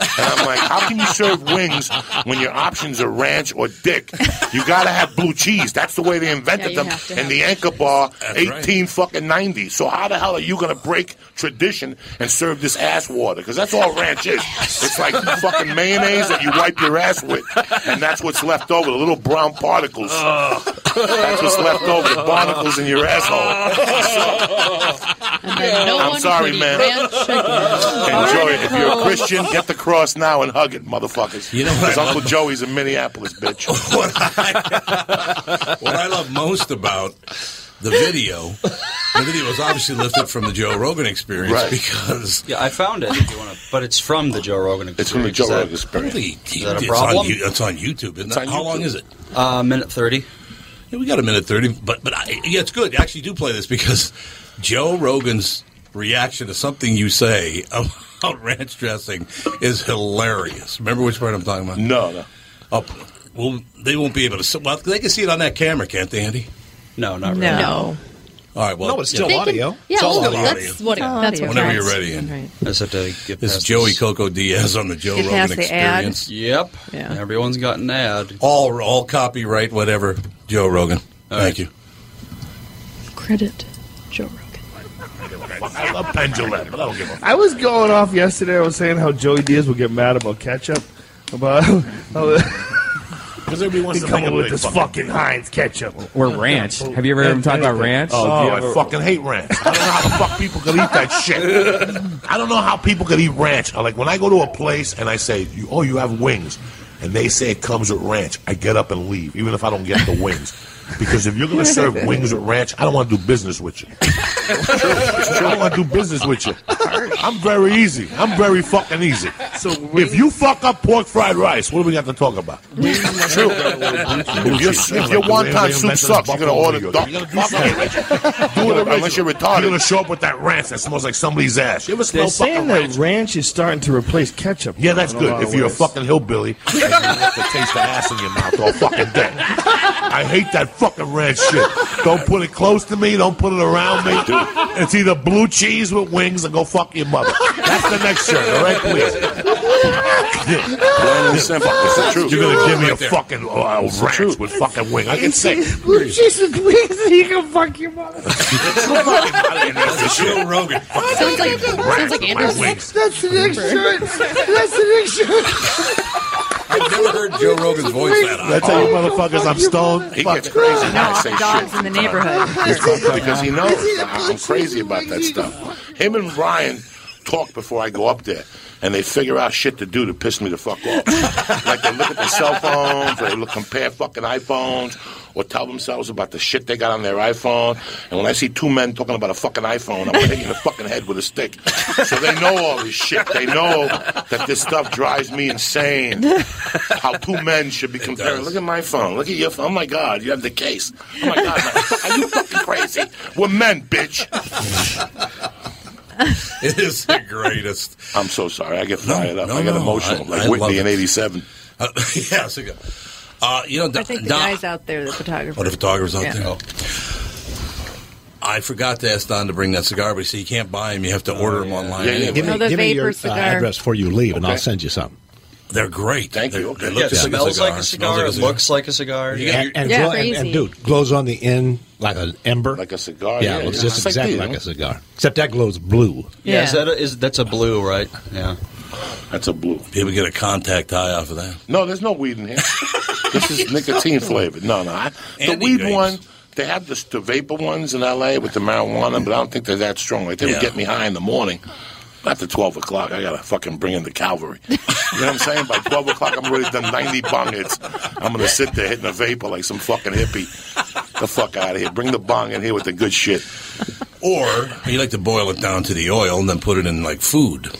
And I'm like, how can you serve wings when your options are ranch or dick? You gotta have blue cheese. That's the way they invented Yeah, them have in have the Anchor Bar, That's right. 18 fucking 90. So how the hell are you gonna break tradition and serve this ass water? Because that's all ranch is. It's like fucking mayonnaise that you wipe your ass with, and that's what's left over. The little brown particles. That's what's left over. The barnacles in your asshole. And then no I'm sorry, man. Enjoy it. If you're a Christian, get the cross now and hug it, motherfuckers. You know what Because Uncle Joey's in Minneapolis, bitch. what I love most about the video, the video was obviously lifted from the Joe Rogan experience Right. because Yeah, I found it. If you want to, but it's from the Joe Rogan experience. It's from the Joe Is that- Rogan experience. Holy, Is that a it's, problem? On, You- it's on YouTube. Isn't It's that? on How YouTube. long is it? Uh, minute thirty. Yeah, we got a minute thirty, but but I, yeah, it's good. I Actually, do play this because Joe Rogan's reaction to something you say about ranch dressing is hilarious. Remember which part I'm talking about? No, no. Oh, well, they won't be able to. see- Well, they can see it on that camera, can't they, Andy? No, not really. no. All right. Well, No, it's still They can- audio. Yeah, It's all audio. that's what. It's all That's audio. what whenever you're ready, and Right. I just have to get this is Joey. Coco Diaz on the Joe Get Rogan the ad. experience. Yep. Yeah. Everyone's got an ad. All all copyright, whatever. Joe Rogan. All Thank right. you. Credit Joe Rogan. I love Pendulum, but I don't give a I was going off yesterday. I was saying how Joey Diaz would get mad about ketchup. About how Because everybody wants to come make a with big this fucking- fucking Heinz ketchup. Or ranch. Have you ever heard him talk about ranch? Oh, oh do you I ever- fucking hate ranch. I don't know how the fuck people could eat that shit. I don't know how people could eat ranch. I Like when I go to a place and I say, you, "Oh, you have wings," and they say it comes with ranch, I get up and leave, even if I don't get the wings. Because if you're going to serve wings with ranch, I don't want to do business with you. I don't want to do business with you. I'm very easy. I'm very fucking easy. So If you fuck up pork fried rice, what do we got to talk about? True. If your, if your wonton soup sucks, you're gonna order duck. You gotta do it unless you're retarded. You're gonna show up with that ranch that smells like somebody's ass. You ever smell they're saying fucking that ranch? ranch is starting to replace ketchup. Yeah, that's in a lot good. If you're a fucking hillbilly, and you have to taste the ass in your mouth all fucking day. I hate that fucking red shit. Don't put it close to me. Don't put it around me. It's either blue cheese with wings or go fuck your mother. That's the next shirt, all right, please. Plain and simple. It's the truth. You're gonna give me a there. fucking uh, It's the ranch with fucking wing. I can say. Blue cheese with wings, and you can fuck your mother. Joe Rogan. Sounds like sounds like Anderson. That's an insurance. That's an insurance. I've never heard Joe Rogan's voice that high. I tell you, motherfuckers, I'm stoned. He Fuck gets crazy. No, I say dogs shit. in the neighborhood. because he knows I'm crazy about that stuff. Him and Ryan talk before I go up there, and they figure out shit to do to piss me the fuck off. like they look at their cell phones, or they look compare fucking iPhones, or tell themselves about the shit they got on their iPhone. And when I see two men talking about a fucking iPhone, I'm gonna hit you the fucking head with a stick. So they know all this shit. They know that this stuff drives me insane. How two men should be comparing. Look at my phone. Look at your phone. Oh my god, you have the case. Oh my god, man. are you fucking crazy? We're men, bitch. It is the greatest. I'm so sorry. I get fired up. no, I get no. emotional, like I Whitney in '87. Uh, yeah. Uh, you know, I think the Don- guys out there, the photographer. Oh, the photographer's out Yeah. there. I forgot to ask Don to bring that cigar, but he said you can't buy them. You have to order them online. anyway. Give me, No, the give me your vapor uh, address before you leave, and I'll send you some. They're great. Thank They- you. Okay. They Yeah, look it like smells a like a Smells cigar. like a It cigar. looks like a cigar. You And, and, Yeah, glow, and, crazy. and dude, glows on the end like an ember. Like a cigar. yeah, yeah, it's yeah. just It's exactly these, like a cigar, except that glows blue. Yeah, Yeah. Is that a, is that's a blue, right? Yeah. That's a blue. People get a contact high off of that. No, there's no weed in here. this is nicotine flavored. No, no. I, the weed grapes. one, they have the, the vapor ones in L.A. with the marijuana, but I don't think they're that strong. Like they Yeah. would get me high in the morning. After 12 o'clock, I gotta fucking bring in the cavalry. You know what I'm saying? By 12 o'clock, I'm already done 90 bong hits. I'm gonna sit there hitting a vapor like some fucking hippie. The fuck out of here. Bring the bong in here with the good shit. Or you like to boil it down to the oil and then put it in like food.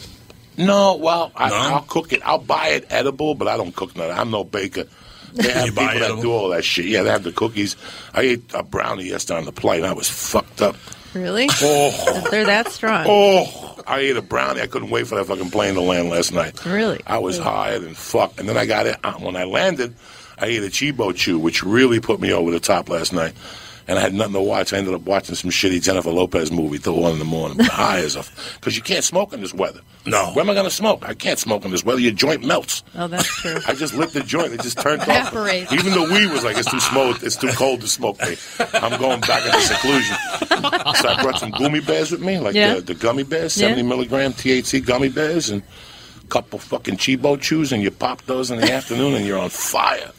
No, well, I, No? I'll cook it. I'll buy it edible, but I don't cook none. I'm no baker. They have You people that edible? do all that shit. Yeah, they have the cookies. I ate a brownie yesterday on the plane. I was fucked up. Really? Oh, They're that strong. oh! I ate a brownie. I couldn't wait for that fucking plane to land last night. Really? I was higher than fuck. And then I got it uh, when I landed. I ate a Cheeba Chew, which really put me over the top last night. And I had nothing to watch. I ended up watching some shitty Jennifer Lopez movie till one in the morning. high as a because you can't smoke in this weather. No. Where am I going to smoke? I can't smoke in this weather. Your joint melts. Oh, that's true. I just lit the joint. It just turned off. Evaporates. Even the weed was like, it's too smoke. It's too cold to smoke me. I'm going back into seclusion. So I brought some gummy bears with me, like Yeah. the, the gummy bears, Yeah. 70 milligram THC gummy bears, and a couple fucking Cheeba chews, and you pop those in the afternoon, and you're on fire.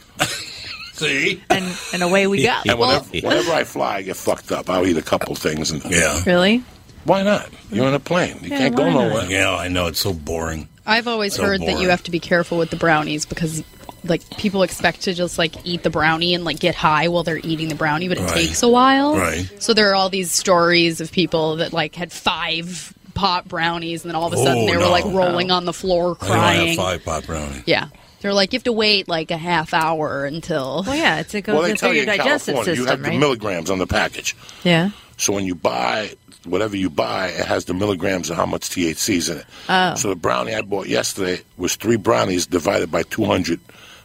See? And and away we go. And whenever, whenever I fly, I get fucked up. I'll eat a couple things, and Yeah. Really? why not? You're on a plane. You Yeah, can't go why not? nowhere. Yeah, I know. It's so boring. I've always So heard that boring. you have to be careful with the brownies because like people expect to just like eat the brownie and like get high while they're eating the brownie, but it Right. takes a while. Right. So there are all these stories of people that like had five pot brownies and then all of a sudden Oh, they were no. like rolling on the floor I don't have crying. five pot brownie. Yeah. They're like you have to wait like a half hour until Well, yeah, it's, it goes Well, they in tell through you your in digestive California, you have system, the right? milligrams on the package. yeah. So when you buy whatever you buy, it has the milligrams of how much THC is in it. Oh. So the brownie I bought yesterday was three brownies divided by 200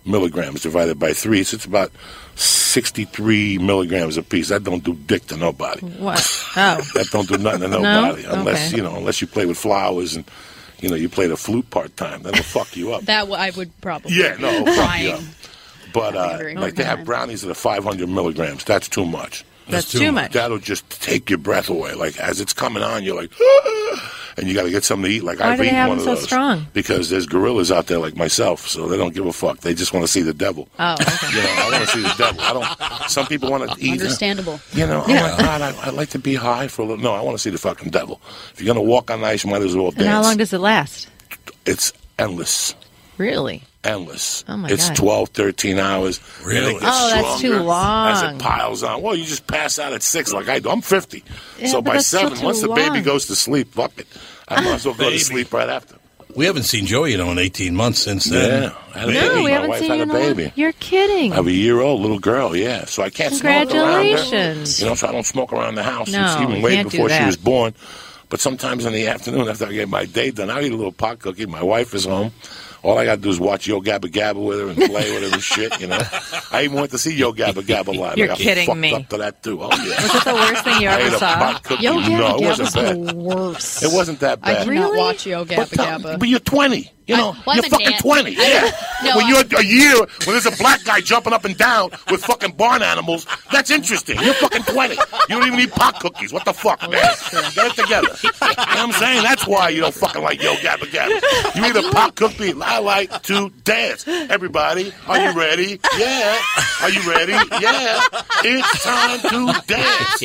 milligrams divided by three. So it's about 63 milligrams a piece. That don't do dick to nobody. What? Oh. That don't do nothing to No? nobody unless Okay. you know unless you play with flowers and you know you play the flute part time. That'll fuck you up. that w- I would probably Yeah, no, fuck you up. But uh, like they have brownies that are 500 milligrams. That's too much. That's That's too too much. much. That'll just take your breath away. Like as it's coming on, you're like, and you got to get something to eat. Like Why I've do they eaten have one them of so those strong? because there's gorillas out there like myself, so they don't give a fuck. They just want to see the devil. Oh, okay. You know, I want to see the devil. I don't. Some people want to eat. Understandable. You know, oh Yeah. my god, I, I'd like to be high for a little. No, I want to see the fucking devil. If you're gonna walk on ice, you might as well dance. And how long does it last? it's endless Really? Endless. Oh, my it's God. 12, 13 hours. Really? And it gets Oh, that's too stronger As long. it piles on. Well, you just pass out at six like I do. I'm 50. Yeah, so by seven, too once the baby goes to sleep, fuck it. I might as well go Baby. to sleep right after. We haven't seen Joey, you know, in 18 months since then. Yeah. I had a No, baby. we My haven't wife seen had a in a long- baby. You're kidding. I have a year old little girl, yeah. So I can't smoke around her. Congratulations. You know, so I don't smoke around the house. No, it's even you way can't do before she was born. But sometimes in the afternoon, after I get my day done, I eat a little pot cookie. My wife is home. All I got to do is watch Yo Gabba Gabba with her and play with her and shit. You know, I even went to see Yo Gabba Gabba live. You're I got kidding fucked me. up to that too. Oh yeah. Was it the worst thing you I ever saw? pot. Yo Gabba no, it wasn't bad. the worst. It wasn't that bad. I bad. cannot watch Yo Gabba But, Gabba. but you're 20. You know, well, you're fucking nan- 20. I- Yeah. no, when I- you're a year, when there's a black guy jumping up and down with fucking barn animals, that's interesting. You're fucking 20. You don't even eat pot cookies. What the fuck, oh, man? Get it together. You know what I'm saying? That's why you don't fucking like Yo Gabba Gabba. You eat a pot cookie. I like to dance. Everybody, are you ready? Yeah. Are you ready? Yeah. It's time to dance.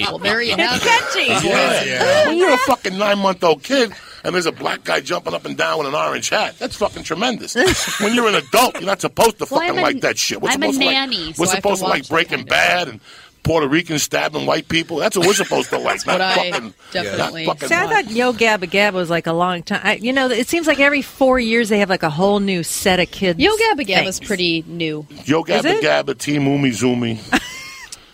well, there you It's have catchy. Yeah. When you're a fucking nine month old kid and there's a black guy jumping up and down with an orange hat, that's fucking tremendous. when you're an adult, you're not supposed to fucking I'm a- like that shit. We're I'm a supposed to nanny, like, so we're I have to supposed to, like watch that Breaking Bad and Puerto Ricans stabbing white people. That's what we're supposed to like. what not I fucking, definitely- Not fucking See, I thought Yo Gabba Gabba was like a long time. I, you know, it seems like every four years they have like a whole new set of kids. Yo Gabba Gabba's things. pretty new. Yo Gabba? Gabba, Team Umizoomi, The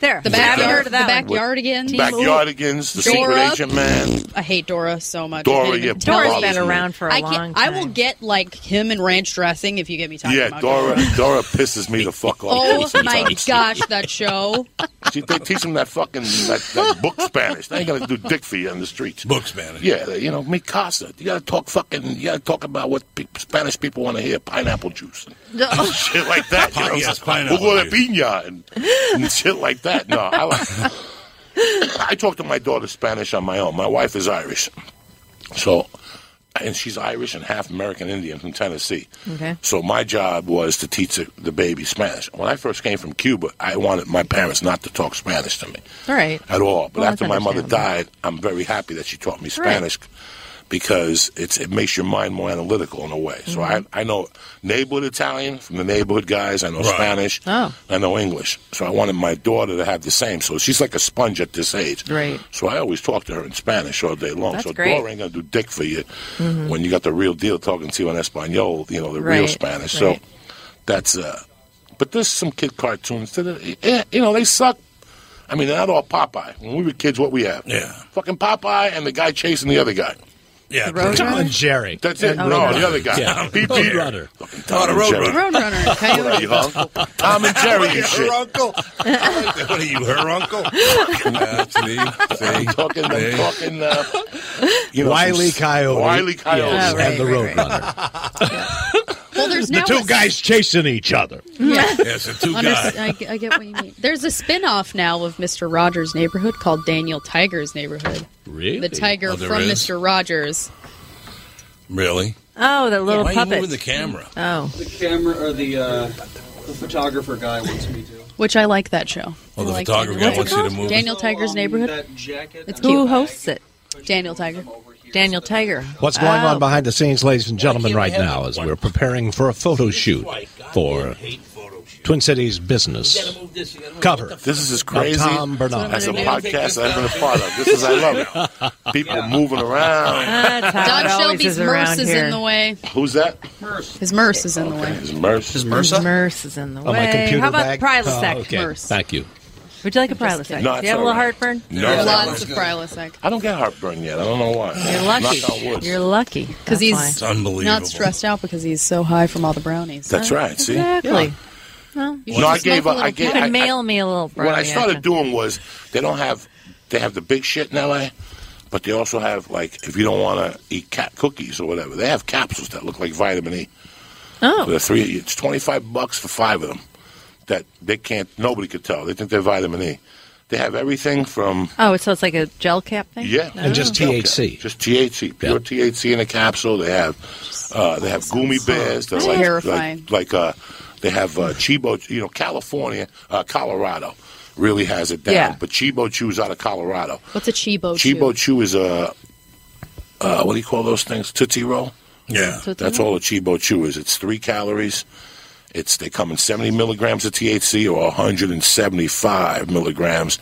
There, I haven't backyard, heard of that the one. backyardigans. Backyardigans, The Secret Dora. Agent Man. I hate Dora so much. Dora, I can't even yeah, tell Dora's you. been around for a I can't- long I will get like him and ranch dressing if you get me talking Yeah, about Dora. Dora pisses me the fuck off. Oh my gosh, that show! See, they teach them that fucking that, that book Spanish. They ain't gonna do dick for you on the streets. Book Spanish. Yeah, you know, mi casa. You gotta talk fucking. You gotta talk about what pe- Spanish people want to hear. Pineapple juice, and shit like that. You know, Yes, pineapple Jugo de piña and, and shit like that. No, I. I talk to my daughter Spanish on my own. My wife is Irish, so and she's Irish and half American Indian from Tennessee. Okay. So my job was to teach the, the baby Spanish. When I first came from Cuba, I wanted my parents not to talk Spanish to me All right. at all. But Well, after my mother died, I'm very happy that she taught me Right. Spanish because it's it makes your mind more analytical in a way. So Mhm. I I know neighborhood Italian from the neighborhood guys. I know Right. Spanish. Oh. I know English. So I wanted my daughter to have the same. So she's like a sponge at this age. Right. So I always talk to her in Spanish all day long. That's so great. Dora ain't gonna do dick for you Mhm. when you got the real deal talking to you in Espanol. You know the real Spanish. right. So that's uh. But there's some kid cartoons that are, eh, you know they suck. I mean, they're not all Popeye. When we were kids, what we have? Yeah. Fucking Popeye and the guy chasing the other guy. Yeah. Tom and Jerry. That's it. Oh, no, Roadrunner. the other guy. Yeah. Beep, beep. Roadrunner. Fucking Oh, Tom the and Jerry. Roadrunner, What are you, Coyote. Tom and Jerry and shit. Her uncle. what are you, her uncle? That's me. See? Talking, I'm talking, uh, you know, Wiley some- Coyote. Wiley Coyote. Yes, Oh, right, and the right, Roadrunner. Well, there's The now two a- guys chasing each other. Yeah. Yes, the two Under- guys. I, I get what you mean. There's a spin-off now of Mr. Rogers' Neighborhood called Daniel Tiger's Neighborhood. Really? The tiger Oh, from is? Mr. Rogers. Really? Oh, the little Why are you moving the camera? Oh, The camera or the uh, the photographer guy wants me to. Which I like that show. Oh, I the like photographer Daniel guy wants you to move. Daniel Tiger's Neighborhood. That jacket. It's who hosts it? Daniel Tiger. Daniel Tiger. What's going Oh. on behind the scenes, ladies and gentlemen, right now as we're preparing for a photo shoot for Twin Cities Business cover. This is as crazy Tom Barnard. as a podcast I've been a part of. This is I love it. People moving around. Ah, That's how Don Shelby's Merce is here. in the way. Who's that? His Merce is in the way. His Merce. His His Merce is in the oh, way. Oh, way. my computer How about bag? Prilosec? Oh, okay. Merce. Thank you. Would you like a Prilosec? No, Do you have a little heartburn? No, Lots of Prilosec. I don't get heartburn yet. I don't know why. You're lucky. Knock on wood. You're lucky. Because he's. It's unbelievable. not stressed out because he's so high from all the brownies. That's right. See. Exactly. Well, You No, I gave up. I gave. you can I, mail me a little what I started action. doing was they don't have they have the big shit in L.A. But they also have like if you don't want to eat cat cookies or whatever, they have capsules that look like vitamin E. Oh, The three, it's twenty five bucks for five of them. That they can't, nobody could tell. They think they're vitamin E. They have everything from oh, so it's like a gel cap thing. yeah, And just THC. just THC, pure THC in a capsule. They have uh, they have gummy bears. They're like, Terrifying. like like uh, they have uh, Cheeba. You know, California, uh, Colorado really has it down. Yeah. But Cheeba chews out of Colorado. What's a Cheeba? Chew? Cheeba chew? chew is a uh, what do you call those things? Tootsie roll. Yeah. Tootsie That's Roll? all a Cheeba chew is. It's three calories. It's they come in 70 milligrams of THC or 175 milligrams.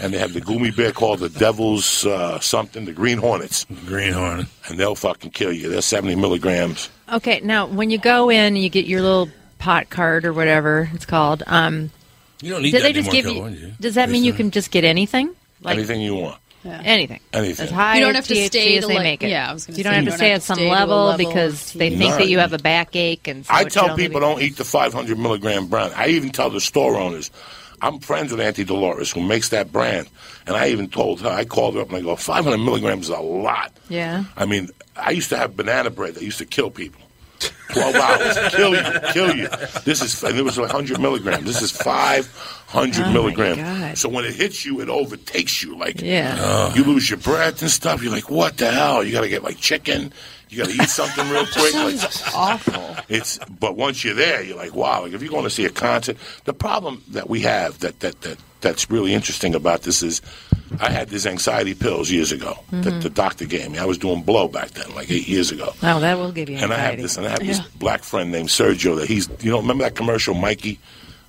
And they have the gummy bear called the Devil's uh, something, the Green Hornets. Green Hornet. And they'll fucking kill you. They're 70 milligrams. Okay, now when you go in, and you get your little pot card or whatever it's called. Um, You don't need did that they just give you? You? Does that mean you can just get anything? Like, Anything you want. Anything. Anything. As high You don't as have to THC stay as they like- make it. yeah, I was gonna you say, don't have you to don't stay have at to some stay to a level, level because of they think that you have a backache and. So I tell people don't eat the 500 milligram brand. I even tell the store owners, I'm friends with Auntie Dolores who makes that brand, and I even told her, I called her up and I go, 500 milligrams is a lot. Yeah. I mean, I used to have banana bread that used to kill people. 12 hours, kill you, kill you. This is, and it was 100 milligrams. This is 500 Oh, milligrams. So when it hits you, it overtakes you. Like, Yeah. you lose your breath and stuff. You're like, what the hell? You got to get like chicken. You got to eat something real quick. Like, awful. it's but once you're there, you're like, wow. Like if you're going to see a concert, the problem that we have that that that that's really interesting about this is, I had these anxiety pills years ago that Mhm. the doctor gave me. I was doing blow back then, like eight years ago. Oh, that will give you And I have this, and I have this black friend named Sergio. That he's, you know, remember that commercial, Mikey?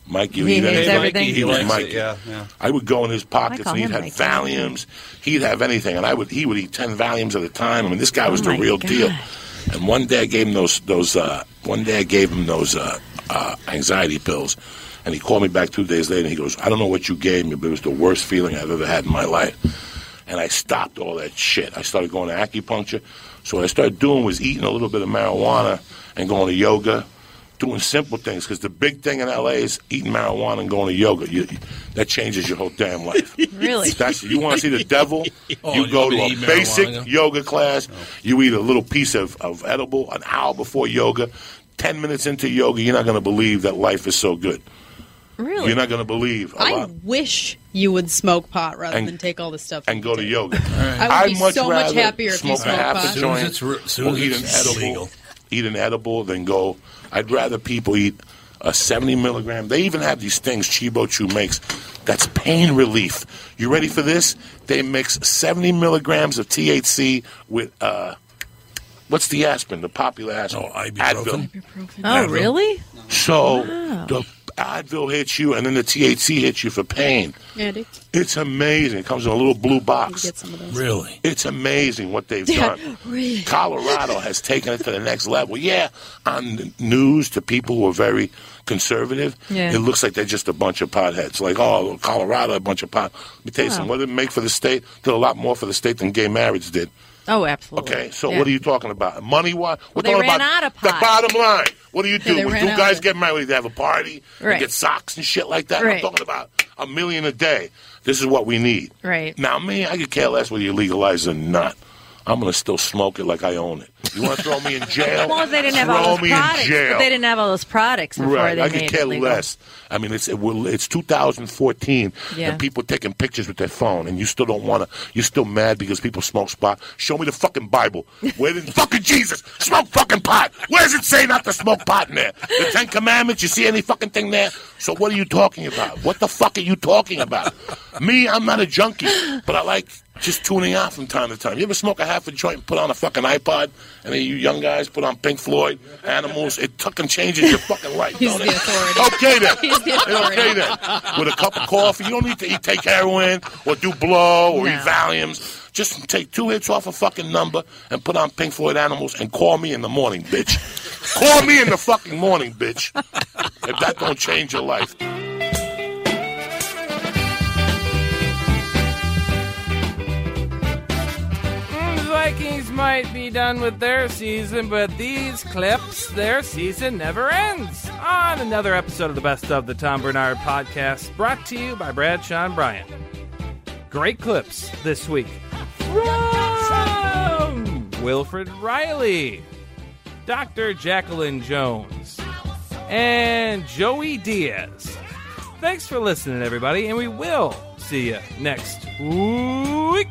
Mikey, you He eat hates everything. He was He likes Mikey. it, yeah, yeah. I would go in his pockets, and he'd have Mikey. Valiums. He'd have anything, and I would. He would eat ten Valiums at a time. I mean, this guy was Oh the real God. deal. And one day I gave him those those. Uh, one day I gave him those uh, uh, anxiety pills, and he called me back two days later. and He goes, "I don't know what you gave me, but it was the worst feeling I've ever had in my life." And I stopped all that shit. I started going to acupuncture. So what I started doing was eating a little bit of marijuana and going to yoga, doing simple things. Because the big thing in LA is eating marijuana and going to yoga. You, you- that changes your whole damn life. Really? That's you want to see the devil? Oh, you you go to a basic marijuana? yoga class. You eat a little piece of, of edible an hour before yoga. Ten minutes into yoga, you're not going to believe that life is so good. Really? You're not going to believe a I lot. wish you would smoke pot rather And- than take all this stuff. and go to yoga. I would be I'd much so much happier if you smoked pot. a Soon as it's re- soon or as eat an edible, legal. eat an edible than go. I'd rather people eat a 70 milligram. They even have these things Cheeba Chew makes. That's pain relief. You ready for this? They mix 70 milligrams of THC with uh, what's the aspirin? The popular aspirin. Oh, ibuprofen. Oh, really? So Wow. the Advil hits you, and then the THC hits you for pain. Andy. It's amazing. It comes in a little blue box. Get some of those. Really? It's amazing what they've Dad, done. really? Colorado has taken it to the next level. Yeah, on the news to people who are very conservative, Yeah. it looks like they're just a bunch of potheads. Like, oh, Colorado, a bunch of pot. Let me tell you Wow. something. What did it make for the state? Did a lot more for the state than gay marriage did. Oh, absolutely. Okay, so Yeah. what are you talking about? Money? What? We're They talking ran about out of the bottom line. What do you do? when two guys get married, they have a party, Right. and get socks and shit like that. I'm Right. talking about a million a day. This is what we need. Right. Now, me, I could care less whether you legalize or not. I'm to still smoke it like I own it. You want to throw me in jail? Well, they didn't have throw all those me products. in jail. But they didn't have all those products before Right, they I could care less. I mean, it's it will, it's 2014, Yeah. and people taking pictures with their phone, and you still don't want to. You're still mad because people smoke pot. Show me the fucking Bible. Where did fucking Jesus smoke fucking pot? Where does it say not to smoke pot in there? The Ten Commandments. You see any fucking thing there? So what are you talking about? What the fuck are you talking about? Me, I'm not a junkie, but I like just tuning out from time to time. You ever smoke a half a joint and put on a fucking iPod? And then you young guys put on Pink Floyd, Animals. It fucking changes your fucking life. He's don't the it? authority. Okay then. He's the authority. Okay then. With a cup of coffee, you don't need to eat, take heroin or do blow or No. eat Valiums. Just take two hits off a fucking number and put on Pink Floyd Animals and call me in the morning, bitch. call me in the fucking morning, bitch. If that don't change your life. Vikings might be done with their season, but these clips, their season never ends. On another episode of the Best of the Tom Barnard podcast, brought to you by Bradshaw and Bryant. Great clips this week from Wilfred Reilly, Dr. Jacqueline Jones, and Joey Diaz. Thanks for listening, everybody, and we will see you next week.